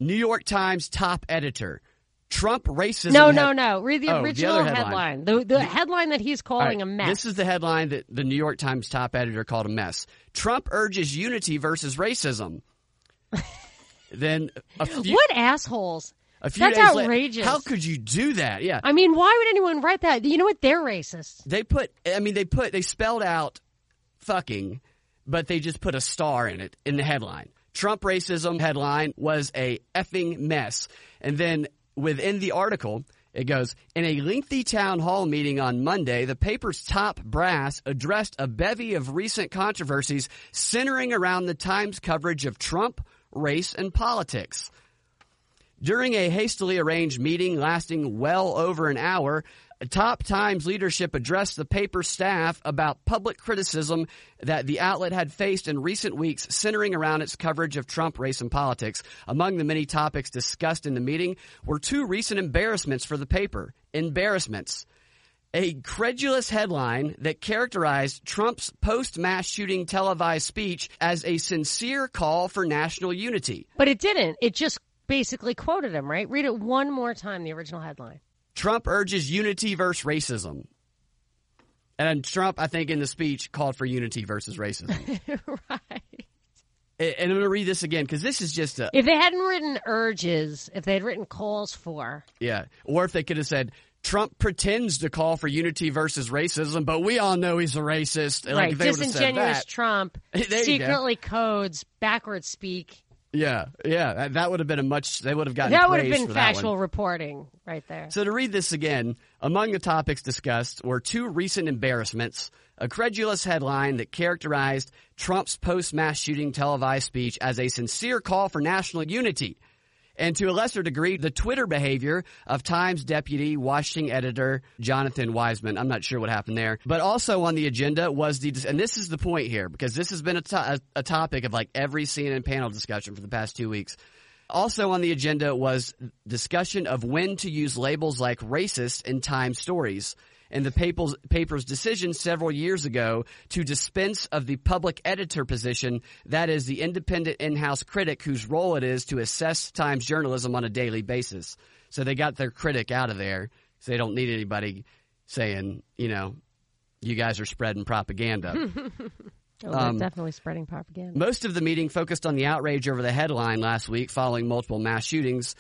New York Times top editor: Trump racism. No, no, no. Read the Oh, the original other headline. headline. The the headline that he's All right, calling a mess. This is the headline that the New York Times top editor called a mess. Trump urges unity versus racism. then a few, what assholes? a few That's outrageous. how could you do that? Yeah, I mean, why would anyone write that? You know what? They're racist. they put. I mean, they put. They spelled out fucking, but they just put a star in it in the headline. Trump racism headline was a effing mess, and then within the article. It goes, in a lengthy town hall meeting on Monday, the paper's top brass addressed a bevy of recent controversies centering around the Times coverage of Trump, race, and politics. During a hastily arranged meeting lasting well over an hour, Top Times leadership addressed the paper staff about public criticism that the outlet had faced in recent weeks centering around its coverage of Trump, race, and politics. Among the many topics discussed in the meeting were two recent embarrassments for the paper. Embarrassments. A credulous headline that characterized Trump's post mass shooting televised speech as a sincere call for national unity. But it didn't. It just basically quoted him, right? Read it one more time, the original headline. Trump urges unity versus racism. And Trump, I think, in the speech called for unity versus racism. right. and I'm going to read this again because this is just a, If they hadn't written urges, if they had written calls for, yeah. Or if they could have said, Trump pretends to call for unity versus racism, but we all know he's a racist. Like, right, if they would said disingenuous Trump go. secretly codes backward speak Yeah, yeah, that- that would have been a much. They would have gotten That would have been for that one. factual reporting right there. So to read this again, among the topics discussed were two recent embarrassments, a credulous headline that characterized Trump's post-mass shooting televised speech as a sincere call for national unity, and to a lesser degree, the Twitter behavior of Times deputy Washington editor Jonathan Weisman. I'm not sure what happened there, but also on the agenda was the, and this is the point here because this has been a, to- a, a topic of like every CNN panel discussion for the past two weeks. Also on the agenda was discussion of when to use labels like racist in Times stories and the paper's, paper's decision several years ago to dispense of the public editor position, that is the independent in-house critic whose role it is to assess Times journalism on a daily basis. So they got their critic out of there, so they don't need anybody saying, you know, you guys are spreading propaganda. Oh, they're um, definitely spreading propaganda. Most of the meeting focused on the outrage over the headline last week following multiple mass shootings,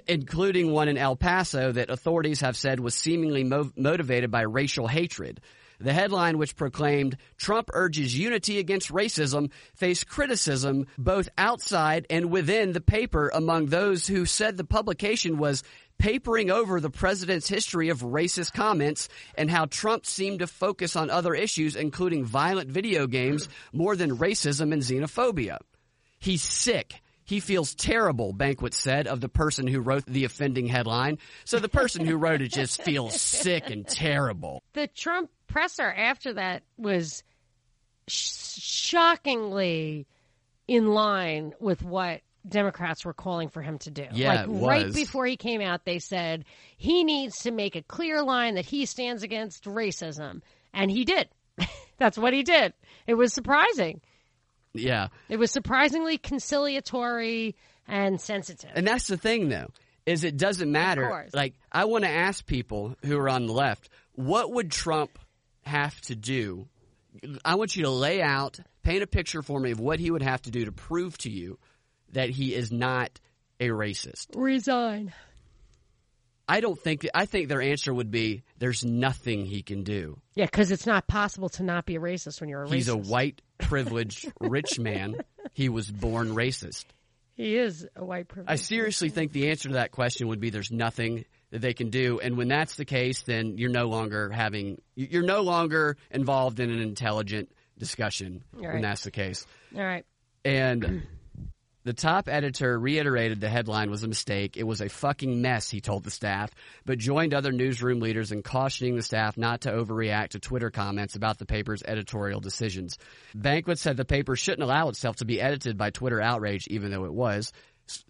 including one in El Paso that authorities have said was seemingly mo- motivated by racial hatred. The headline, which proclaimed Trump urges unity against racism, faced criticism both outside and within the paper among those who said the publication was papering over the president's history of racist comments and how Trump seemed to focus on other issues, including violent video games, more than racism and xenophobia. He's sick. He feels terrible, Baquet said of the person who wrote the offending headline. So the person who wrote it just feels sick and terrible. the Trump presser after that was sh- shockingly in line with what Democrats were calling for him to do. Yeah, like right before he came out, they said he needs to make a clear line that he stands against racism, and he did. That's what he did. It was surprising. Yeah. It was surprisingly conciliatory and sensitive. And that's the thing though, is it doesn't matter. course. Like I want to ask people who are on the left, what would Trump have to do? I want you to lay out, paint a picture for me of what he would have to do to prove to you that he is not a racist. Resign. I don't think I think their answer would be there's nothing he can do. Yeah, because it's not possible to not be a racist when you're a racist. He's a white privileged rich man. He was born racist. He is a white privilege. I seriously think the answer to that question would be there's nothing that they can do. And when that's the case, then you're no longer having, you're no longer involved in an intelligent discussion Right. when that's the case. All right. And the top editor reiterated the headline was a mistake. It was a fucking mess, he told the staff, but joined other newsroom leaders in cautioning the staff not to overreact to Twitter comments about the paper's editorial decisions. Baquet said the paper shouldn't allow itself to be edited by Twitter outrage, even though it was.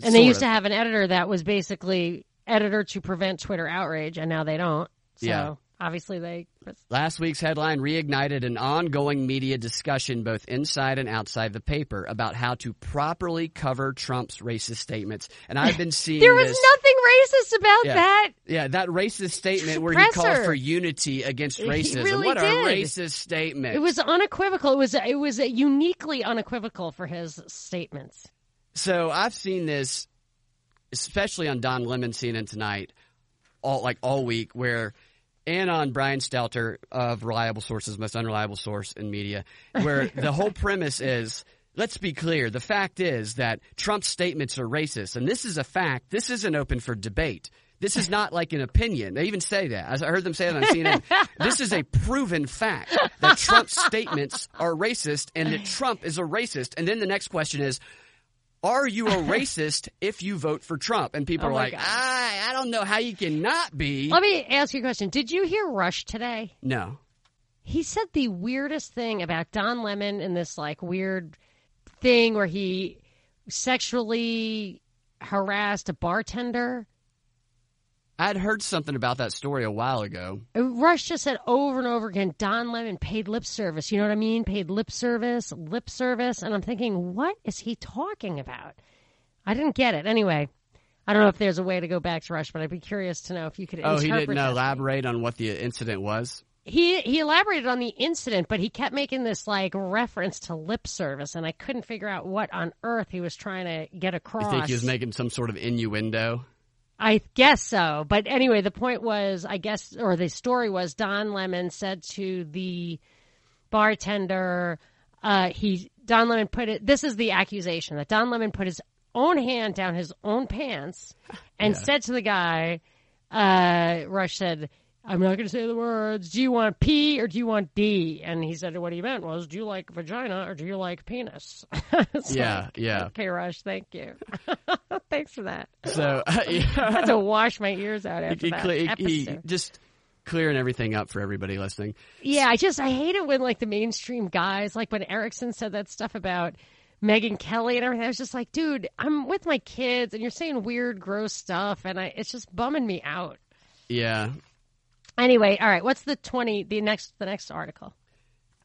And they used of. to have an editor that was basically editor to prevent Twitter outrage, and now they don't. So Yeah. Obviously they. Last week's headline reignited an ongoing media discussion both inside and outside the paper about how to properly cover Trump's racist statements. And I've been seeing There was this. nothing racist about Yeah. that. Yeah, that racist statement where he called for unity against racism. really what a racist statement. It was unequivocal. It was it was uniquely unequivocal for his statements. So I've seen this, especially on Don Lemon CNN tonight, all like all week, where and on Brian Stelter of Reliable Sources, most unreliable source in media, where the whole premise is. Let's be clear. The fact is that Trump's statements are racist, and this is a fact. This isn't open for debate. This is not like an opinion. They even say that. I heard them say that on CNN. this is a proven fact that Trump's statements are racist and that Trump is a racist. And then the next question is, are you a racist if you vote for Trump? And people Oh are like, God. I, I don't know how you can not be. Let me ask you a question. Did you hear Rush today? No. He said the weirdest thing about Don Lemon in this like weird thing where he sexually harassed a bartender. I'd heard something about that story a while ago. Rush just said over and over again, Don Lemon paid lip service. You know what I mean? Paid lip service, lip service. And I'm thinking, what is he talking about? I didn't get it. Anyway, I don't know if there's a way to go back to Rush, but I'd be curious to know if you could Oh, he didn't that. Uh, elaborate on what the incident was. He he elaborated on the incident, but he kept making this like reference to lip service, and I couldn't figure out what on earth he was trying to get across. You think he was making some sort of innuendo? I guess so. But anyway, the point was, I guess, or the story was Don Lemon said to the bartender, uh, he Don Lemon put it. This is the accusation that Don Lemon put his own hand down his own pants and Yeah. said to the guy. Uh, Rush said, "I'm not going to say the words. Do you want P or do you want D?" And he said, "What he meant was, do you like vagina or do you like penis?" Yeah, like, yeah. Okay, Rush. Thank you. Thanks for that. So yeah. I had to wash my ears out after he, that he- he episode. just clearing everything up for everybody listening. Yeah, I just I hate it when like the mainstream guys, like when Erickson said that stuff about Megyn Kelly and everything. I was just like, dude, I'm with my kids, and you're saying weird, gross stuff, and I it's just bumming me out. Yeah. Anyway, all right, what's the twenty? The next the next article.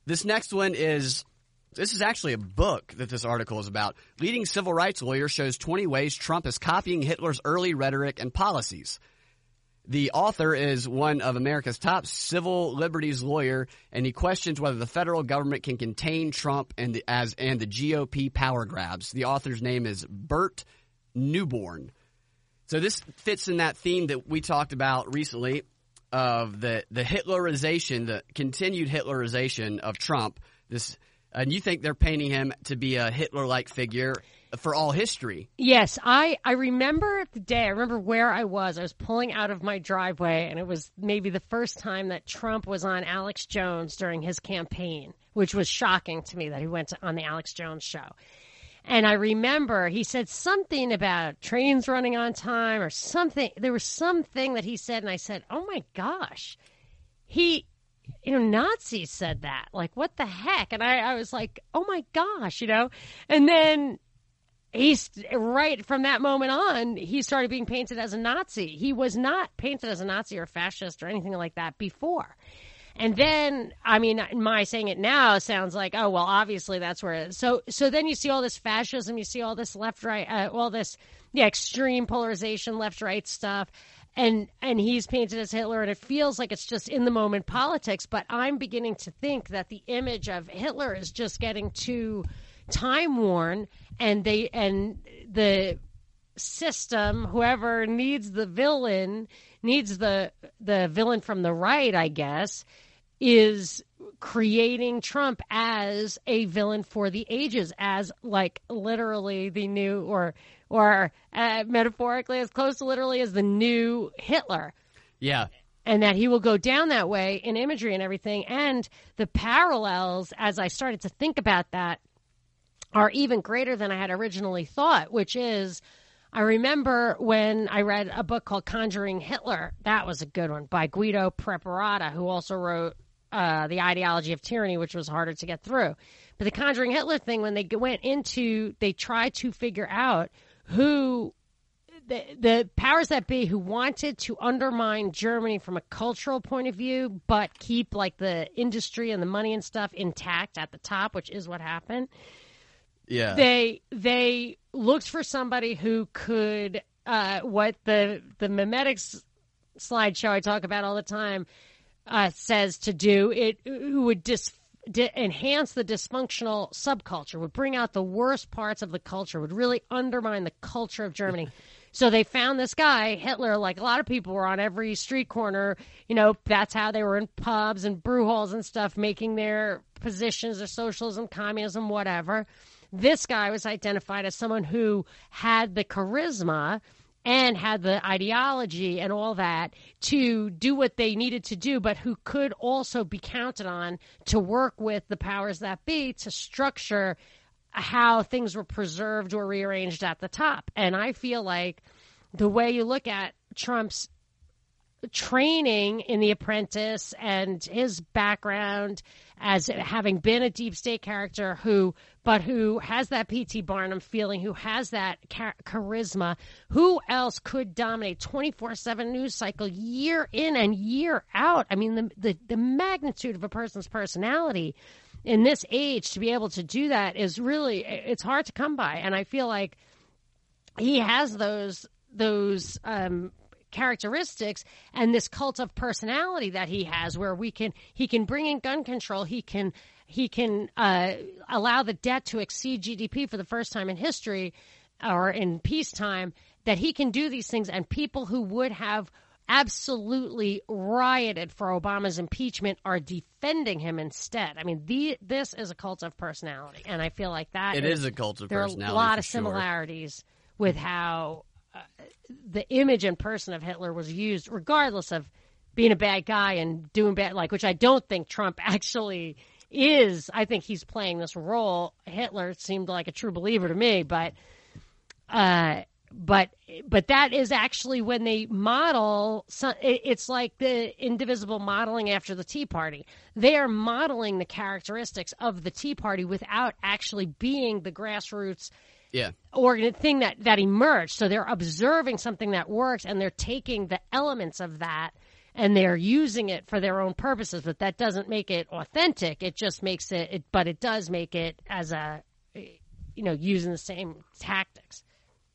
This next one is this is actually a book that this article is about. Leading civil rights lawyer shows 20 ways Trump is copying Hitler's early rhetoric and policies. The author is one of America's top civil liberties lawyer, and he questions whether the federal government can contain Trump and the, as and the GOP power grabs. The author's name is Burt Neuborne. So this fits in that theme that we talked about recently of the the Hitlerization, the continued Hitlerization of Trump. This, and you think they're painting him to be a Hitler-like figure for all history? Yes, I I remember the day. I remember where I was. I was pulling out of my driveway, and it was maybe the first time that Trump was on Alex Jones during his campaign, which was shocking to me that he went to, on the Alex Jones show. And I remember he said something about trains running on time or something. There was something that he said, and I said, "Oh my gosh, he." You know, Nazis said that. Like, what the heck? And I, I was like, oh my gosh, you know? And then he's right from that moment on he started being painted as a nazi he was not painted as a nazi or fascist or anything like that before and then i mean my saying it now sounds like oh well obviously that's where it is. so so then you see all this fascism you see all this left right uh, all this yeah extreme polarization left right stuff and and he's painted as Hitler, and it feels like it's just in the moment politics. But I'm beginning to think that the image of Hitler is just getting too time worn, and they and the system, whoever needs the villain, needs the the villain from the right, I guess, is creating Trump as a villain for the ages, as like literally the new or or uh, metaphorically as close to literally as the new Hitler Yeah, and that he will go down that way in imagery and everything. And the parallels, as I started to think about that, are even greater than I had originally thought, which is. I remember when I read a book called Conjuring Hitler. That was a good one by Guido Preparata, who also wrote uh, The Ideology of Tyranny, which was harder to get through. But the Conjuring Hitler thing, when they went into, they tried to figure out who the, the powers that be who wanted to undermine Germany from a cultural point of view, but keep like the industry and the money and stuff intact at the top, which is what happened. yeah, They they looked for somebody who could uh, what the the memetics slideshow I talk about all the time uh, says to do it who would dis, di- enhance the dysfunctional subculture would bring out the worst parts of the culture would really undermine the culture of Germany. So they found this guy, Hitler, like a lot of people were on every street corner. You know, that's how they were in pubs and brew halls and stuff, making their positions of socialism, communism, whatever. This guy was identified as someone who had the charisma and had the ideology and all that to do what they needed to do, but who could also be counted on to work with the powers that be to structure how things were preserved or rearranged at the top. And I feel like the way you look at Trump's training in The Apprentice and his background as having been a deep state character who, but who has that P.T. Barnum feeling, who has that char- charisma, who else could dominate 24 7 news cycle year in and year out? I mean, the, the, the magnitude of a person's personality in this age to be able to do that is really, it's hard to come by. And I feel like he has those those um, characteristics and this cult of personality that he has, where we can he can bring in gun control, he can he can uh, allow the debt to exceed GDP for the first time in history or in peacetime. That he can do these things, and people who would have absolutely rioted for Obama's impeachment are defending him instead. I mean, the, this is a cult of personality, and I feel like that It is a cult of there personality. are a lot of sure. similarities with how the image and person of Hitler was used, regardless of being a bad guy and doing bad, like which I don't think Trump actually is. I think he's playing this role. Hitler seemed like a true believer to me, but uh, but but that is actually when they model. So, it, it's like the indivisible modeling after the Tea Party. They are modeling the characteristics of the Tea Party without actually being the grassroots Yeah. organ thing that that emerged. So they're observing something that works, and they're taking the elements of that and they're using it for their own purposes. But that doesn't make it authentic. It just makes it. it but it does make it as a you know using the same tactics.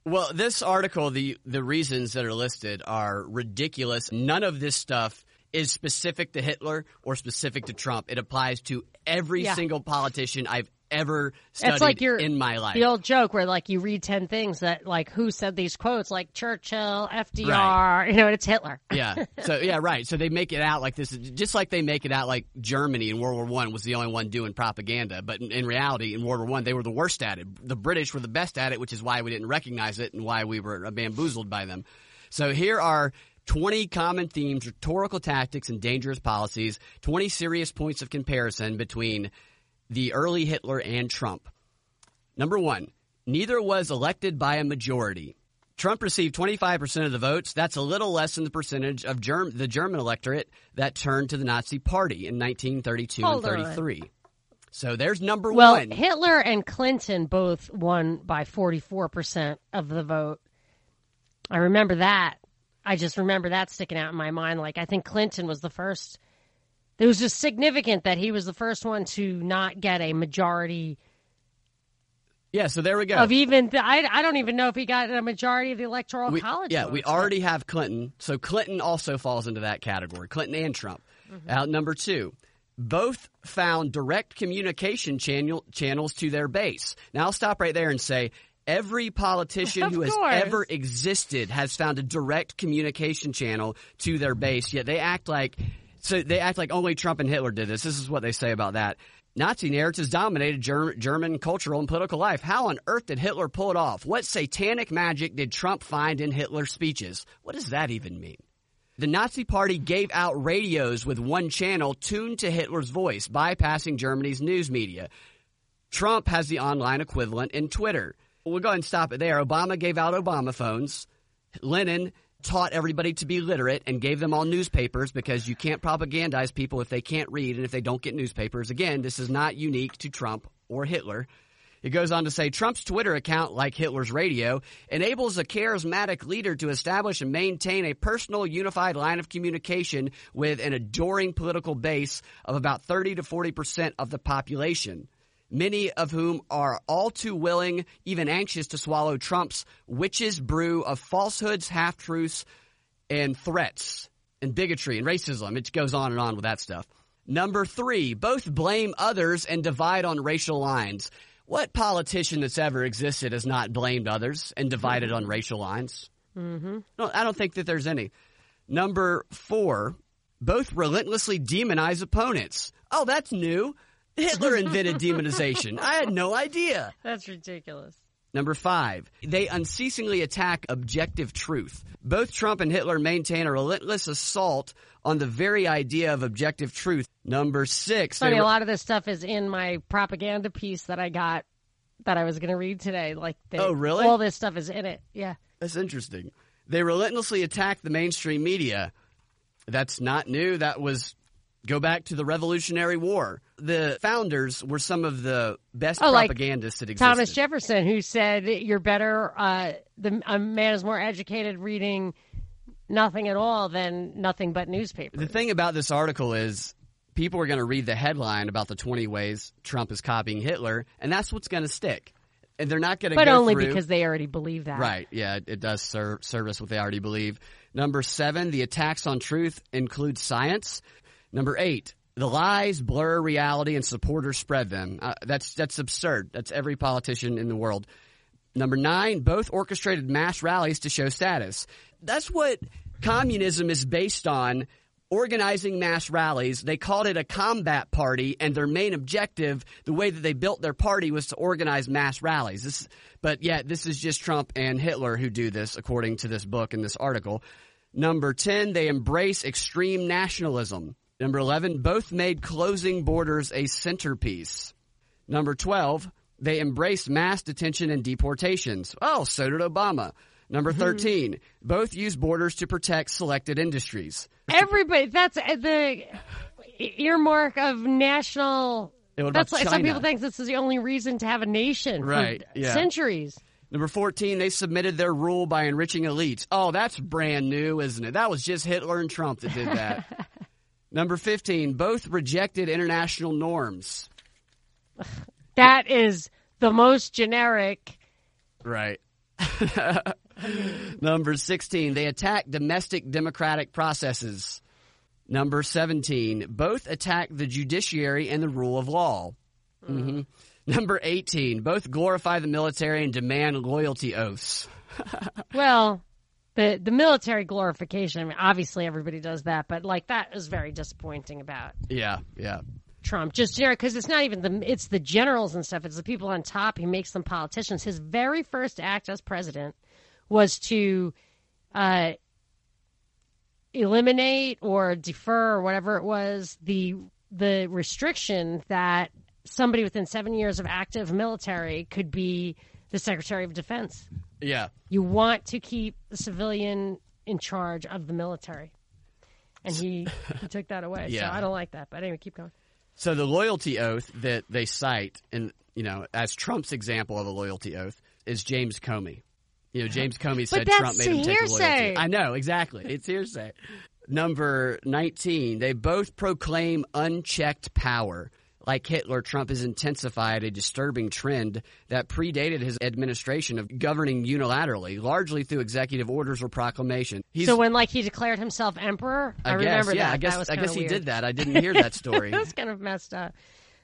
Well, this article, the the reasons that are listed are ridiculous. None of this stuff is specific to Hitler or specific to Trump. It applies to every Yeah. single politician I've ever studied like your in my life. The old joke where like you read ten things that like who said these quotes like Churchill, FDR, Right. you know, and it's Hitler. yeah. So yeah, right. So they make it out like this, just like they make it out like Germany in World War One was the only one doing propaganda, but in, in reality, in World War One, they were the worst at it. The British were the best at it, which is why we didn't recognize it and why we were bamboozled by them. So here are 20 common themes, rhetorical tactics, and dangerous policies. 20 serious points of comparison between the early Hitler and Trump. Number one, neither was elected by a majority. Trump received 25% of the votes. That's a little less than the percentage of Germ- the German electorate that turned to the Nazi Party in 1932 Hold and on. 33. So there's number Well, one. Hitler and Clinton both won by 44% of the vote. I remember that. I just remember that sticking out in my mind. Like, I think Clinton was the first. It was just significant that he was the first one to not get a majority yeah, so there we go. of even. The, I, I don't even know if he got a majority of the electoral We- college. yeah, we already have Clinton. So Clinton also falls into that category. Clinton and Trump. Mm-hmm. Out number two. Both found direct communication channel, channels to their base. Now I'll stop right there and say every politician Of who has course. ever existed has found a direct communication channel to their base. Yet they act like so they act like only Trump and Hitler did this. This is what they say about that. Nazi narratives dominated Ger- German cultural and political life. How on earth did Hitler pull it off? What satanic magic did Trump find in Hitler's speeches? What does that even mean? The Nazi Party gave out radios with one channel tuned to Hitler's voice, bypassing Germany's news media. Trump has the online equivalent in Twitter. We'll go ahead and stop it there. Obama gave out Obama phones. Lenin taught everybody to be literate and gave them all newspapers because you can't propagandize people if they can't read and if they don't get newspapers. Again, this is not unique to Trump or Hitler. It goes on to say Trump's Twitter account, like Hitler's radio, enables a charismatic leader to establish and maintain a personal, unified line of communication with an adoring political base of about 30 to 40 percent of the population. Many of whom are all too willing, even anxious to swallow Trump's witch's brew of falsehoods, half truths, and threats, and bigotry and racism. It goes on and on with that stuff. Number three, both blame others and divide on racial lines. What politician that's ever existed has not blamed others and divided on racial lines? Mm-hmm. No, I don't think that there's any. Number four, both relentlessly demonize opponents. Oh, that's new. Hitler invented demonization. I had no idea. That's ridiculous. Number five, they unceasingly attack objective truth. Both Trump and Hitler maintain a relentless assault on the very idea of objective truth. Number six, they Funny, a lot of this stuff is in my propaganda piece that I got that I was going to read today. Like, the, Oh, really? All this stuff is in it. Yeah. That's interesting. They relentlessly attack the mainstream media. That's not new. That was go back to the Revolutionary War. The founders were some of the best Oh, like propagandists that existed. Thomas Jefferson, who said you're better, uh, the a man is more educated reading nothing at all than nothing but newspapers. The thing about this article is people are going to read the headline about the 20 ways Trump is copying Hitler, and that's what's going to stick. And they're not going to but only through- because they already believe that. Right. Yeah, it, it does serve service what they already believe. Number seven, the attacks on truth include science. Number eight, the lies blur reality and supporters spread them. Uh, that's that's absurd. That's every politician in the world. Number nine, both orchestrated mass rallies to show status. That's what communism is based on organizing mass rallies. They called it a combat party, and their main objective, the way that they built their party, was to organize mass rallies. This, but yet, this is just Trump and Hitler who do this, according to this book and this article. Number 10, they embrace extreme nationalism. Number 11, both made closing borders a centerpiece. Number 12, they embraced mass detention and deportations. Oh, so did Obama. Number 13, both use borders to protect selected industries. Everybody, that's uh, the earmark of national. That's like some people think this is the only reason to have a nation Right, for yeah. centuries. Number 14, they submitted their rule by enriching elites. Oh, that's brand new, isn't it? That was just Hitler and Trump that did that. Number 15, both rejected international norms. That is the most generic. Right. Number 16, they attack domestic democratic processes. Number 17, both attack the judiciary and the rule of law. hmm Number 18, both glorify the military and demand loyalty oaths. Well, the the military glorification. I mean, obviously everybody does that, but like that is very disappointing about Yeah, yeah. Trump. Just generic because it's not even the it's the generals and stuff. It's the people on top. He makes them politicians. His very first act as president was to uh, eliminate or defer or whatever it was the the restriction that somebody within seven years of active military could be the Secretary of Defense. Yeah. You want to keep the civilian in charge of the military. And he, he took that away. Yeah. So I don't like that. But anyway, keep going. So the loyalty oath that they cite, and you know, as Trump's example of a loyalty oath, is James Comey. You know, James Comey said Trump made him take a hearsay. loyalty. I know exactly. It's hearsay. Number nineteen, they both proclaim unchecked power. Like Hitler, Trump has intensified a disturbing trend that predated his administration of governing unilaterally, largely through executive orders or proclamation. He's, so when like he declared himself emperor, I, I, guess, remember yeah, that. I guess, that I guess he weird. did that. I didn't hear that story. That's kind of messed up.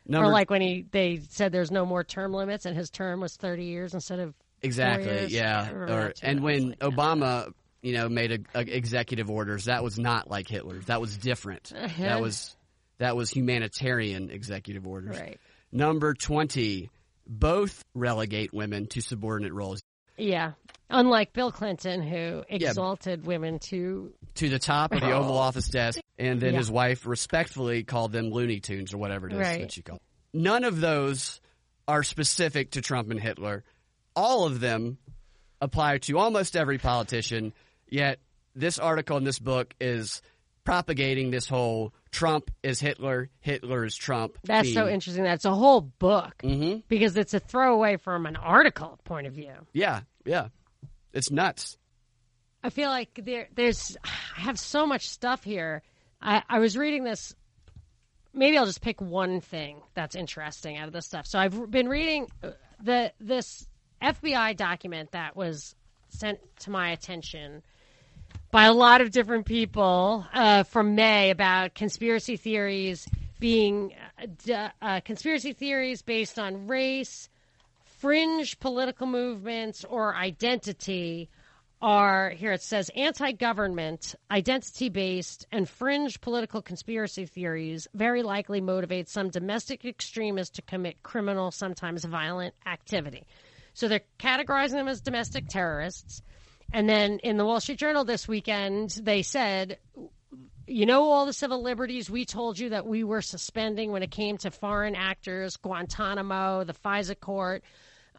Number or like when he they said there's no more term limits and his term was 30 years instead of Exactly. years. Yeah. Or and when like. Obama, you know, made a, a executive orders, that was not like Hitler's. That was different. That was that was humanitarian executive orders. right. Number twenty, both relegate women to subordinate roles Yeah. Unlike Bill Clinton, who exalted women to to the top of the Oval Office desk, and then Yeah. his wife respectfully called them Looney Tunes or whatever it is Right. that she called. None of those are specific to Trump and Hitler. All of them apply to almost every politician. Yet this article in this book is propagating this whole Trump is Hitler, Hitler is Trump. That's so interesting. That's a whole book Mhm. because it's a throwaway from an article point of view. Yeah, yeah, it's nuts. I feel like there, there's, I have so much stuff here. I, I was reading this. Maybe I'll just pick one thing that's interesting out of this stuff. So I've been reading uh, the this FBI document that was sent to my attention by a lot of different people uh, from May about conspiracy theories being uh, uh, conspiracy theories based on race, fringe political movements, or identity are here it says anti-government identity-based and fringe political conspiracy theories very likely motivate some domestic extremists to commit criminal sometimes violent activity. So they're categorizing them as domestic terrorists and then in the wall street journal this weekend they said you know all the civil liberties we told you that we were suspending when it came to foreign actors, Guantanamo, the FISA court,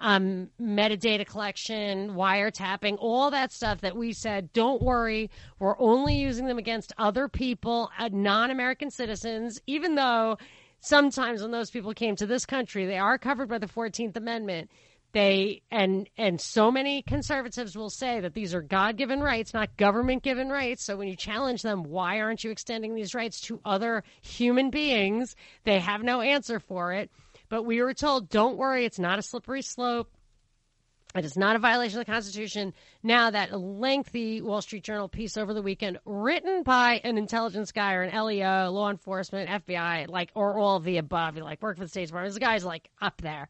um, metadata collection, wiretapping, all that stuff that we said, don't worry, we're only using them against other people, uh, non American citizens, even though sometimes when those people came to this country, they are covered by the 14th Amendment they and and so many conservatives will say that these are god-given rights not government-given rights. So when you challenge them why aren't you extending these rights to other human beings? They have no answer for it. But we were told don't worry it's not a slippery slope. It is not a violation of the Constitution. Now, that lengthy Wall Street Journal piece over the weekend, written by an intelligence guy or an LEO, law enforcement, FBI, like, or all of the above, like, work for the State Department. This guy's like up there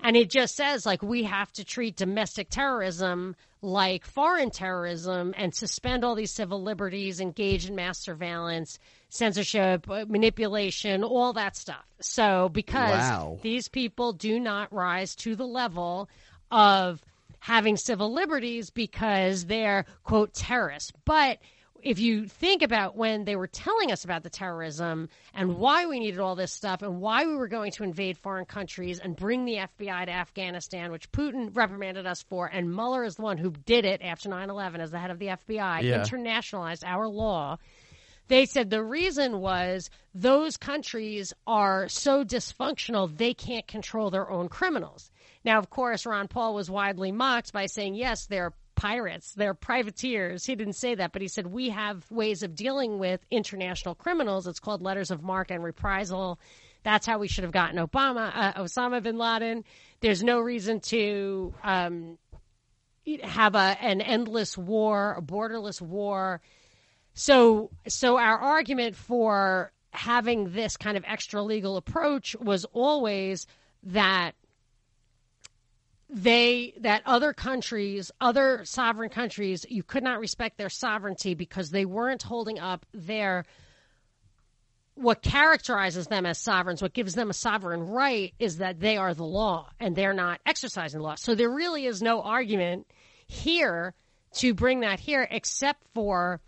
And it just says, like, we have to treat domestic terrorism like foreign terrorism and suspend all these civil liberties, engage in mass surveillance, censorship, uh, manipulation, all that stuff. So, because Wow. these people do not rise to the level of having civil liberties because they're, quote, terrorists. But if you think about when they were telling us about the terrorism and why we needed all this stuff and why we were going to invade foreign countries and bring the FBI to Afghanistan, which Putin reprimanded us for, and Mueller is the one who did it after 9 11 as the head of the FBI, Yeah. internationalized our law. They said the reason was those countries are so dysfunctional they can't control their own criminals. Now, of course, Ron Paul was widely mocked by saying, yes, they're pirates, they're privateers. He didn't say that, but he said, we have ways of dealing with international criminals. It's called letters of marque and reprisal. That's how we should have gotten Obama, uh, Osama bin Laden. There's no reason to um, have a, an endless war, a borderless war. So, so our argument for having this kind of extra legal approach was always that they that other countries, other sovereign countries, you could not respect their sovereignty because they weren't holding up their what characterizes them as sovereigns, what gives them a sovereign right is that they are the law and they're not exercising the law. So there really is no argument here to bring that here except for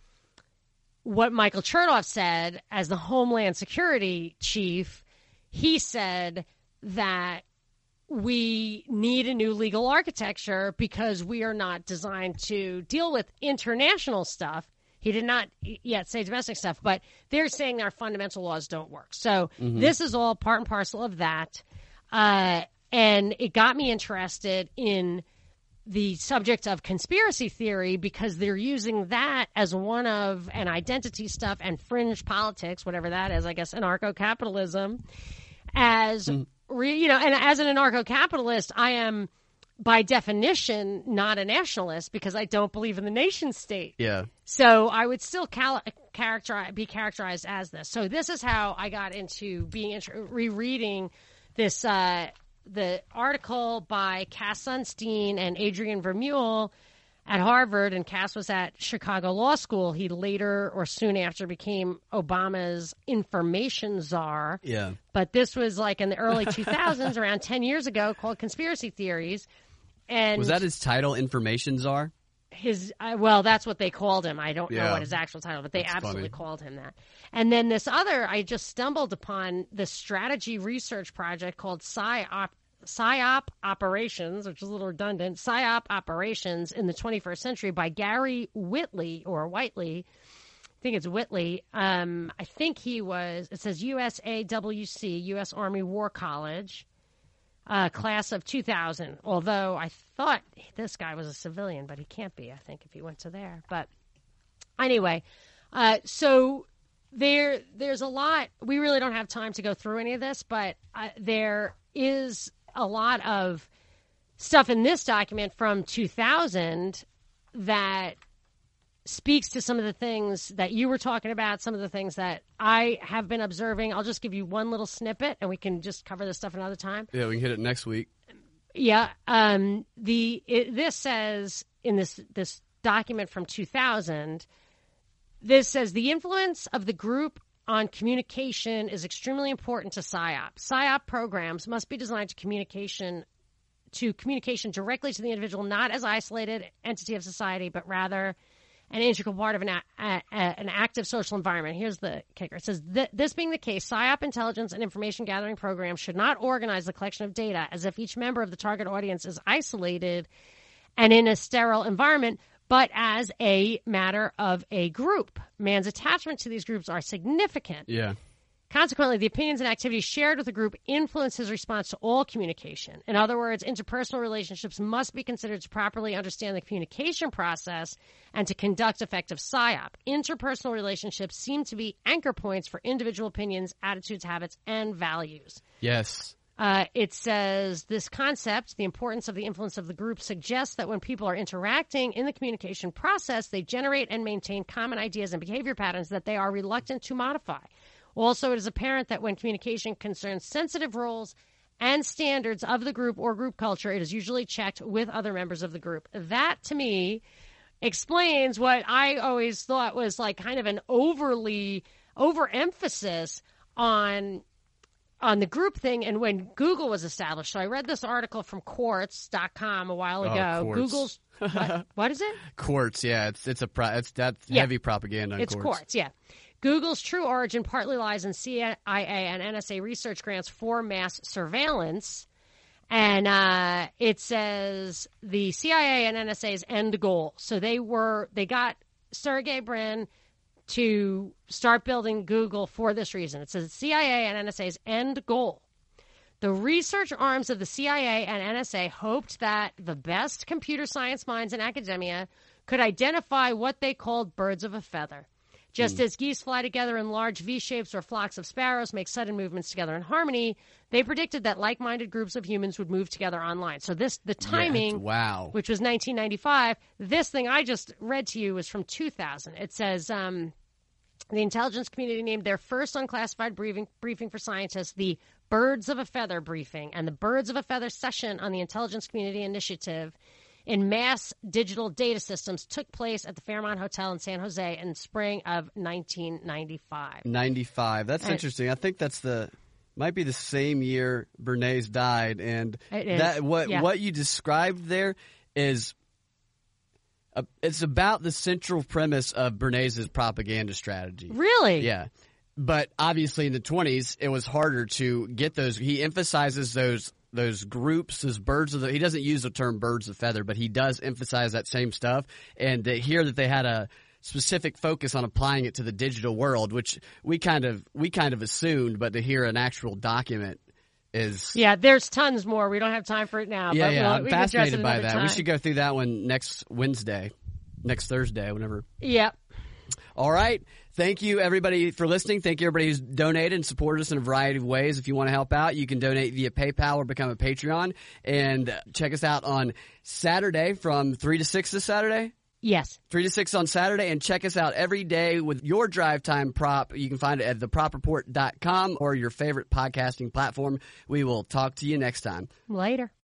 what Michael Chertoff said as the Homeland Security chief. He said that we need a new legal architecture because we are not designed to deal with international stuff. He did not yet say domestic stuff, but they're saying our fundamental laws don't work. So this is all part and parcel of that. Uh, and it got me interested in the subject of conspiracy theory because they're using that as one of an identity stuff and fringe politics, whatever that is, I guess anarcho capitalism, as re, you know, and as an anarcho capitalist, I am by definition not a nationalist because I don't believe in the nation state. Yeah. So I would still cal- characterize, be characterized as this. So this is how I got into being inter- rereading this uh, the article by Cass Sunstein and Adrian Vermeule at Harvard, and Cass was at Chicago Law School. He later or soon after became Obama's information czar. Yeah. But this was like in the early 2000s, around 10 years ago, called Conspiracy Theories. And Was that his title, Information Czar? his uh, well that's what they called him i don't know what his actual title but they That's absolutely funny. called him that and then this other i just stumbled upon the strategy research project called psyop psyop operations which is a little redundant psyop operations in the 21st century by gary whitley or whiteley I think it's Whitley. Um, I think he was. It says USAWC, U.S. Army War College, uh, class of 2000. Although I thought this guy was a civilian, but he can't be. I think if he went to there. But anyway, uh, so there there's a lot. We really don't have time to go through any of this, but uh, there is a lot of stuff in this document from 2000 that speaks to some of the things that you were talking about, some of the things that I have been observing. I'll just give you one little snippet, and we can just cover this stuff another time. Yeah, we can hit it next week. Yeah, um, the it, this says in this this document from 2000, this says the influence of the group on communication is extremely important to PSYOP. PSYOP programs must be designed to communication to communication directly to the individual, not as isolated entity of society, but rather an integral part of an, a, a, an active social environment. Here's the kicker. It says, th- this being the case, PSYOP intelligence and information gathering programs should not organize the collection of data as if each member of the target audience is isolated and in a sterile environment, but as a matter of a group. Man's attachment to these groups are significant. Yeah. Consequently, the opinions and activities shared with the group influence his response to all communication. In other words, interpersonal relationships must be considered to properly understand the communication process and to conduct effective PSYOP. Interpersonal relationships seem to be anchor points for individual opinions, attitudes, habits, and values. Yes. Uh, it says this concept, the importance of the influence of the group, suggests that when people are interacting in the communication process, they generate and maintain common ideas and behavior patterns that they are reluctant to modify. Also, it is apparent that when communication concerns sensitive roles and standards of the group or group culture, it is usually checked with other members of the group. That to me explains what I always thought was like kind of an overly overemphasis on on the group thing and when Google was established. So I read this article from quartz.com a while Oh, ago. Quartz. Google's what, what is it? Quartz, yeah, it's it's a pro, it's that's Yeah. heavy propaganda. It's quartz. quartz, yeah. Google's true origin partly lies in CIA and NSA research grants for mass surveillance. And uh, it says the CIA and NSA's end goal. So they were they got Sergey Brin to start building Google for this reason. It says CIA and NSA's end goal. The research arms of the CIA and NSA hoped that the best computer science minds in academia could identify what they called birds of a feather. Just as geese fly together in large V shapes or flocks of sparrows make sudden movements together in harmony, they predicted that like minded groups of humans would move together online. So, this, the Yeah, timing wow. which was 1995. This thing I just read to you was from 2000. It says um, the intelligence community named their first unclassified briefing, briefing for scientists the Birds of a Feather briefing, and the Birds of a Feather session on the Intelligence Community Initiative in mass digital data systems took place at the Fairmont Hotel in San Jose in spring of 1995. 95. That's And- interesting. I think that's the might be the same year Bernays died and that what yeah. what you described there is uh, it's about the central premise of Bernays' propaganda strategy. Really? Yeah. But obviously in the 20s it was harder to get those he emphasizes those those groups those birds of the he doesn't use the term birds of feather but he does emphasize that same stuff and to hear that they had a specific focus on applying it to the digital world which we kind of we kind of assumed but to hear an actual document is Yeah, there's tons more. We don't have time for it now. yeah but yeah we'll, I'm we can address it fascinated by that we should go through that one next Wednesday next Thursday whenever Yep. all right. Thank you, everybody, for listening. Thank you, everybody who's donated and supported us in a variety of ways. If you want to help out, you can donate via PayPal or become a Patreon. And check us out on Saturday from 3 to 6 this Saturday. Yes. 3 to 6 on Saturday. And check us out every day with your drive time prop. You can find it at thepropreport.com or your favorite podcasting platform. We will talk to you next time. Later.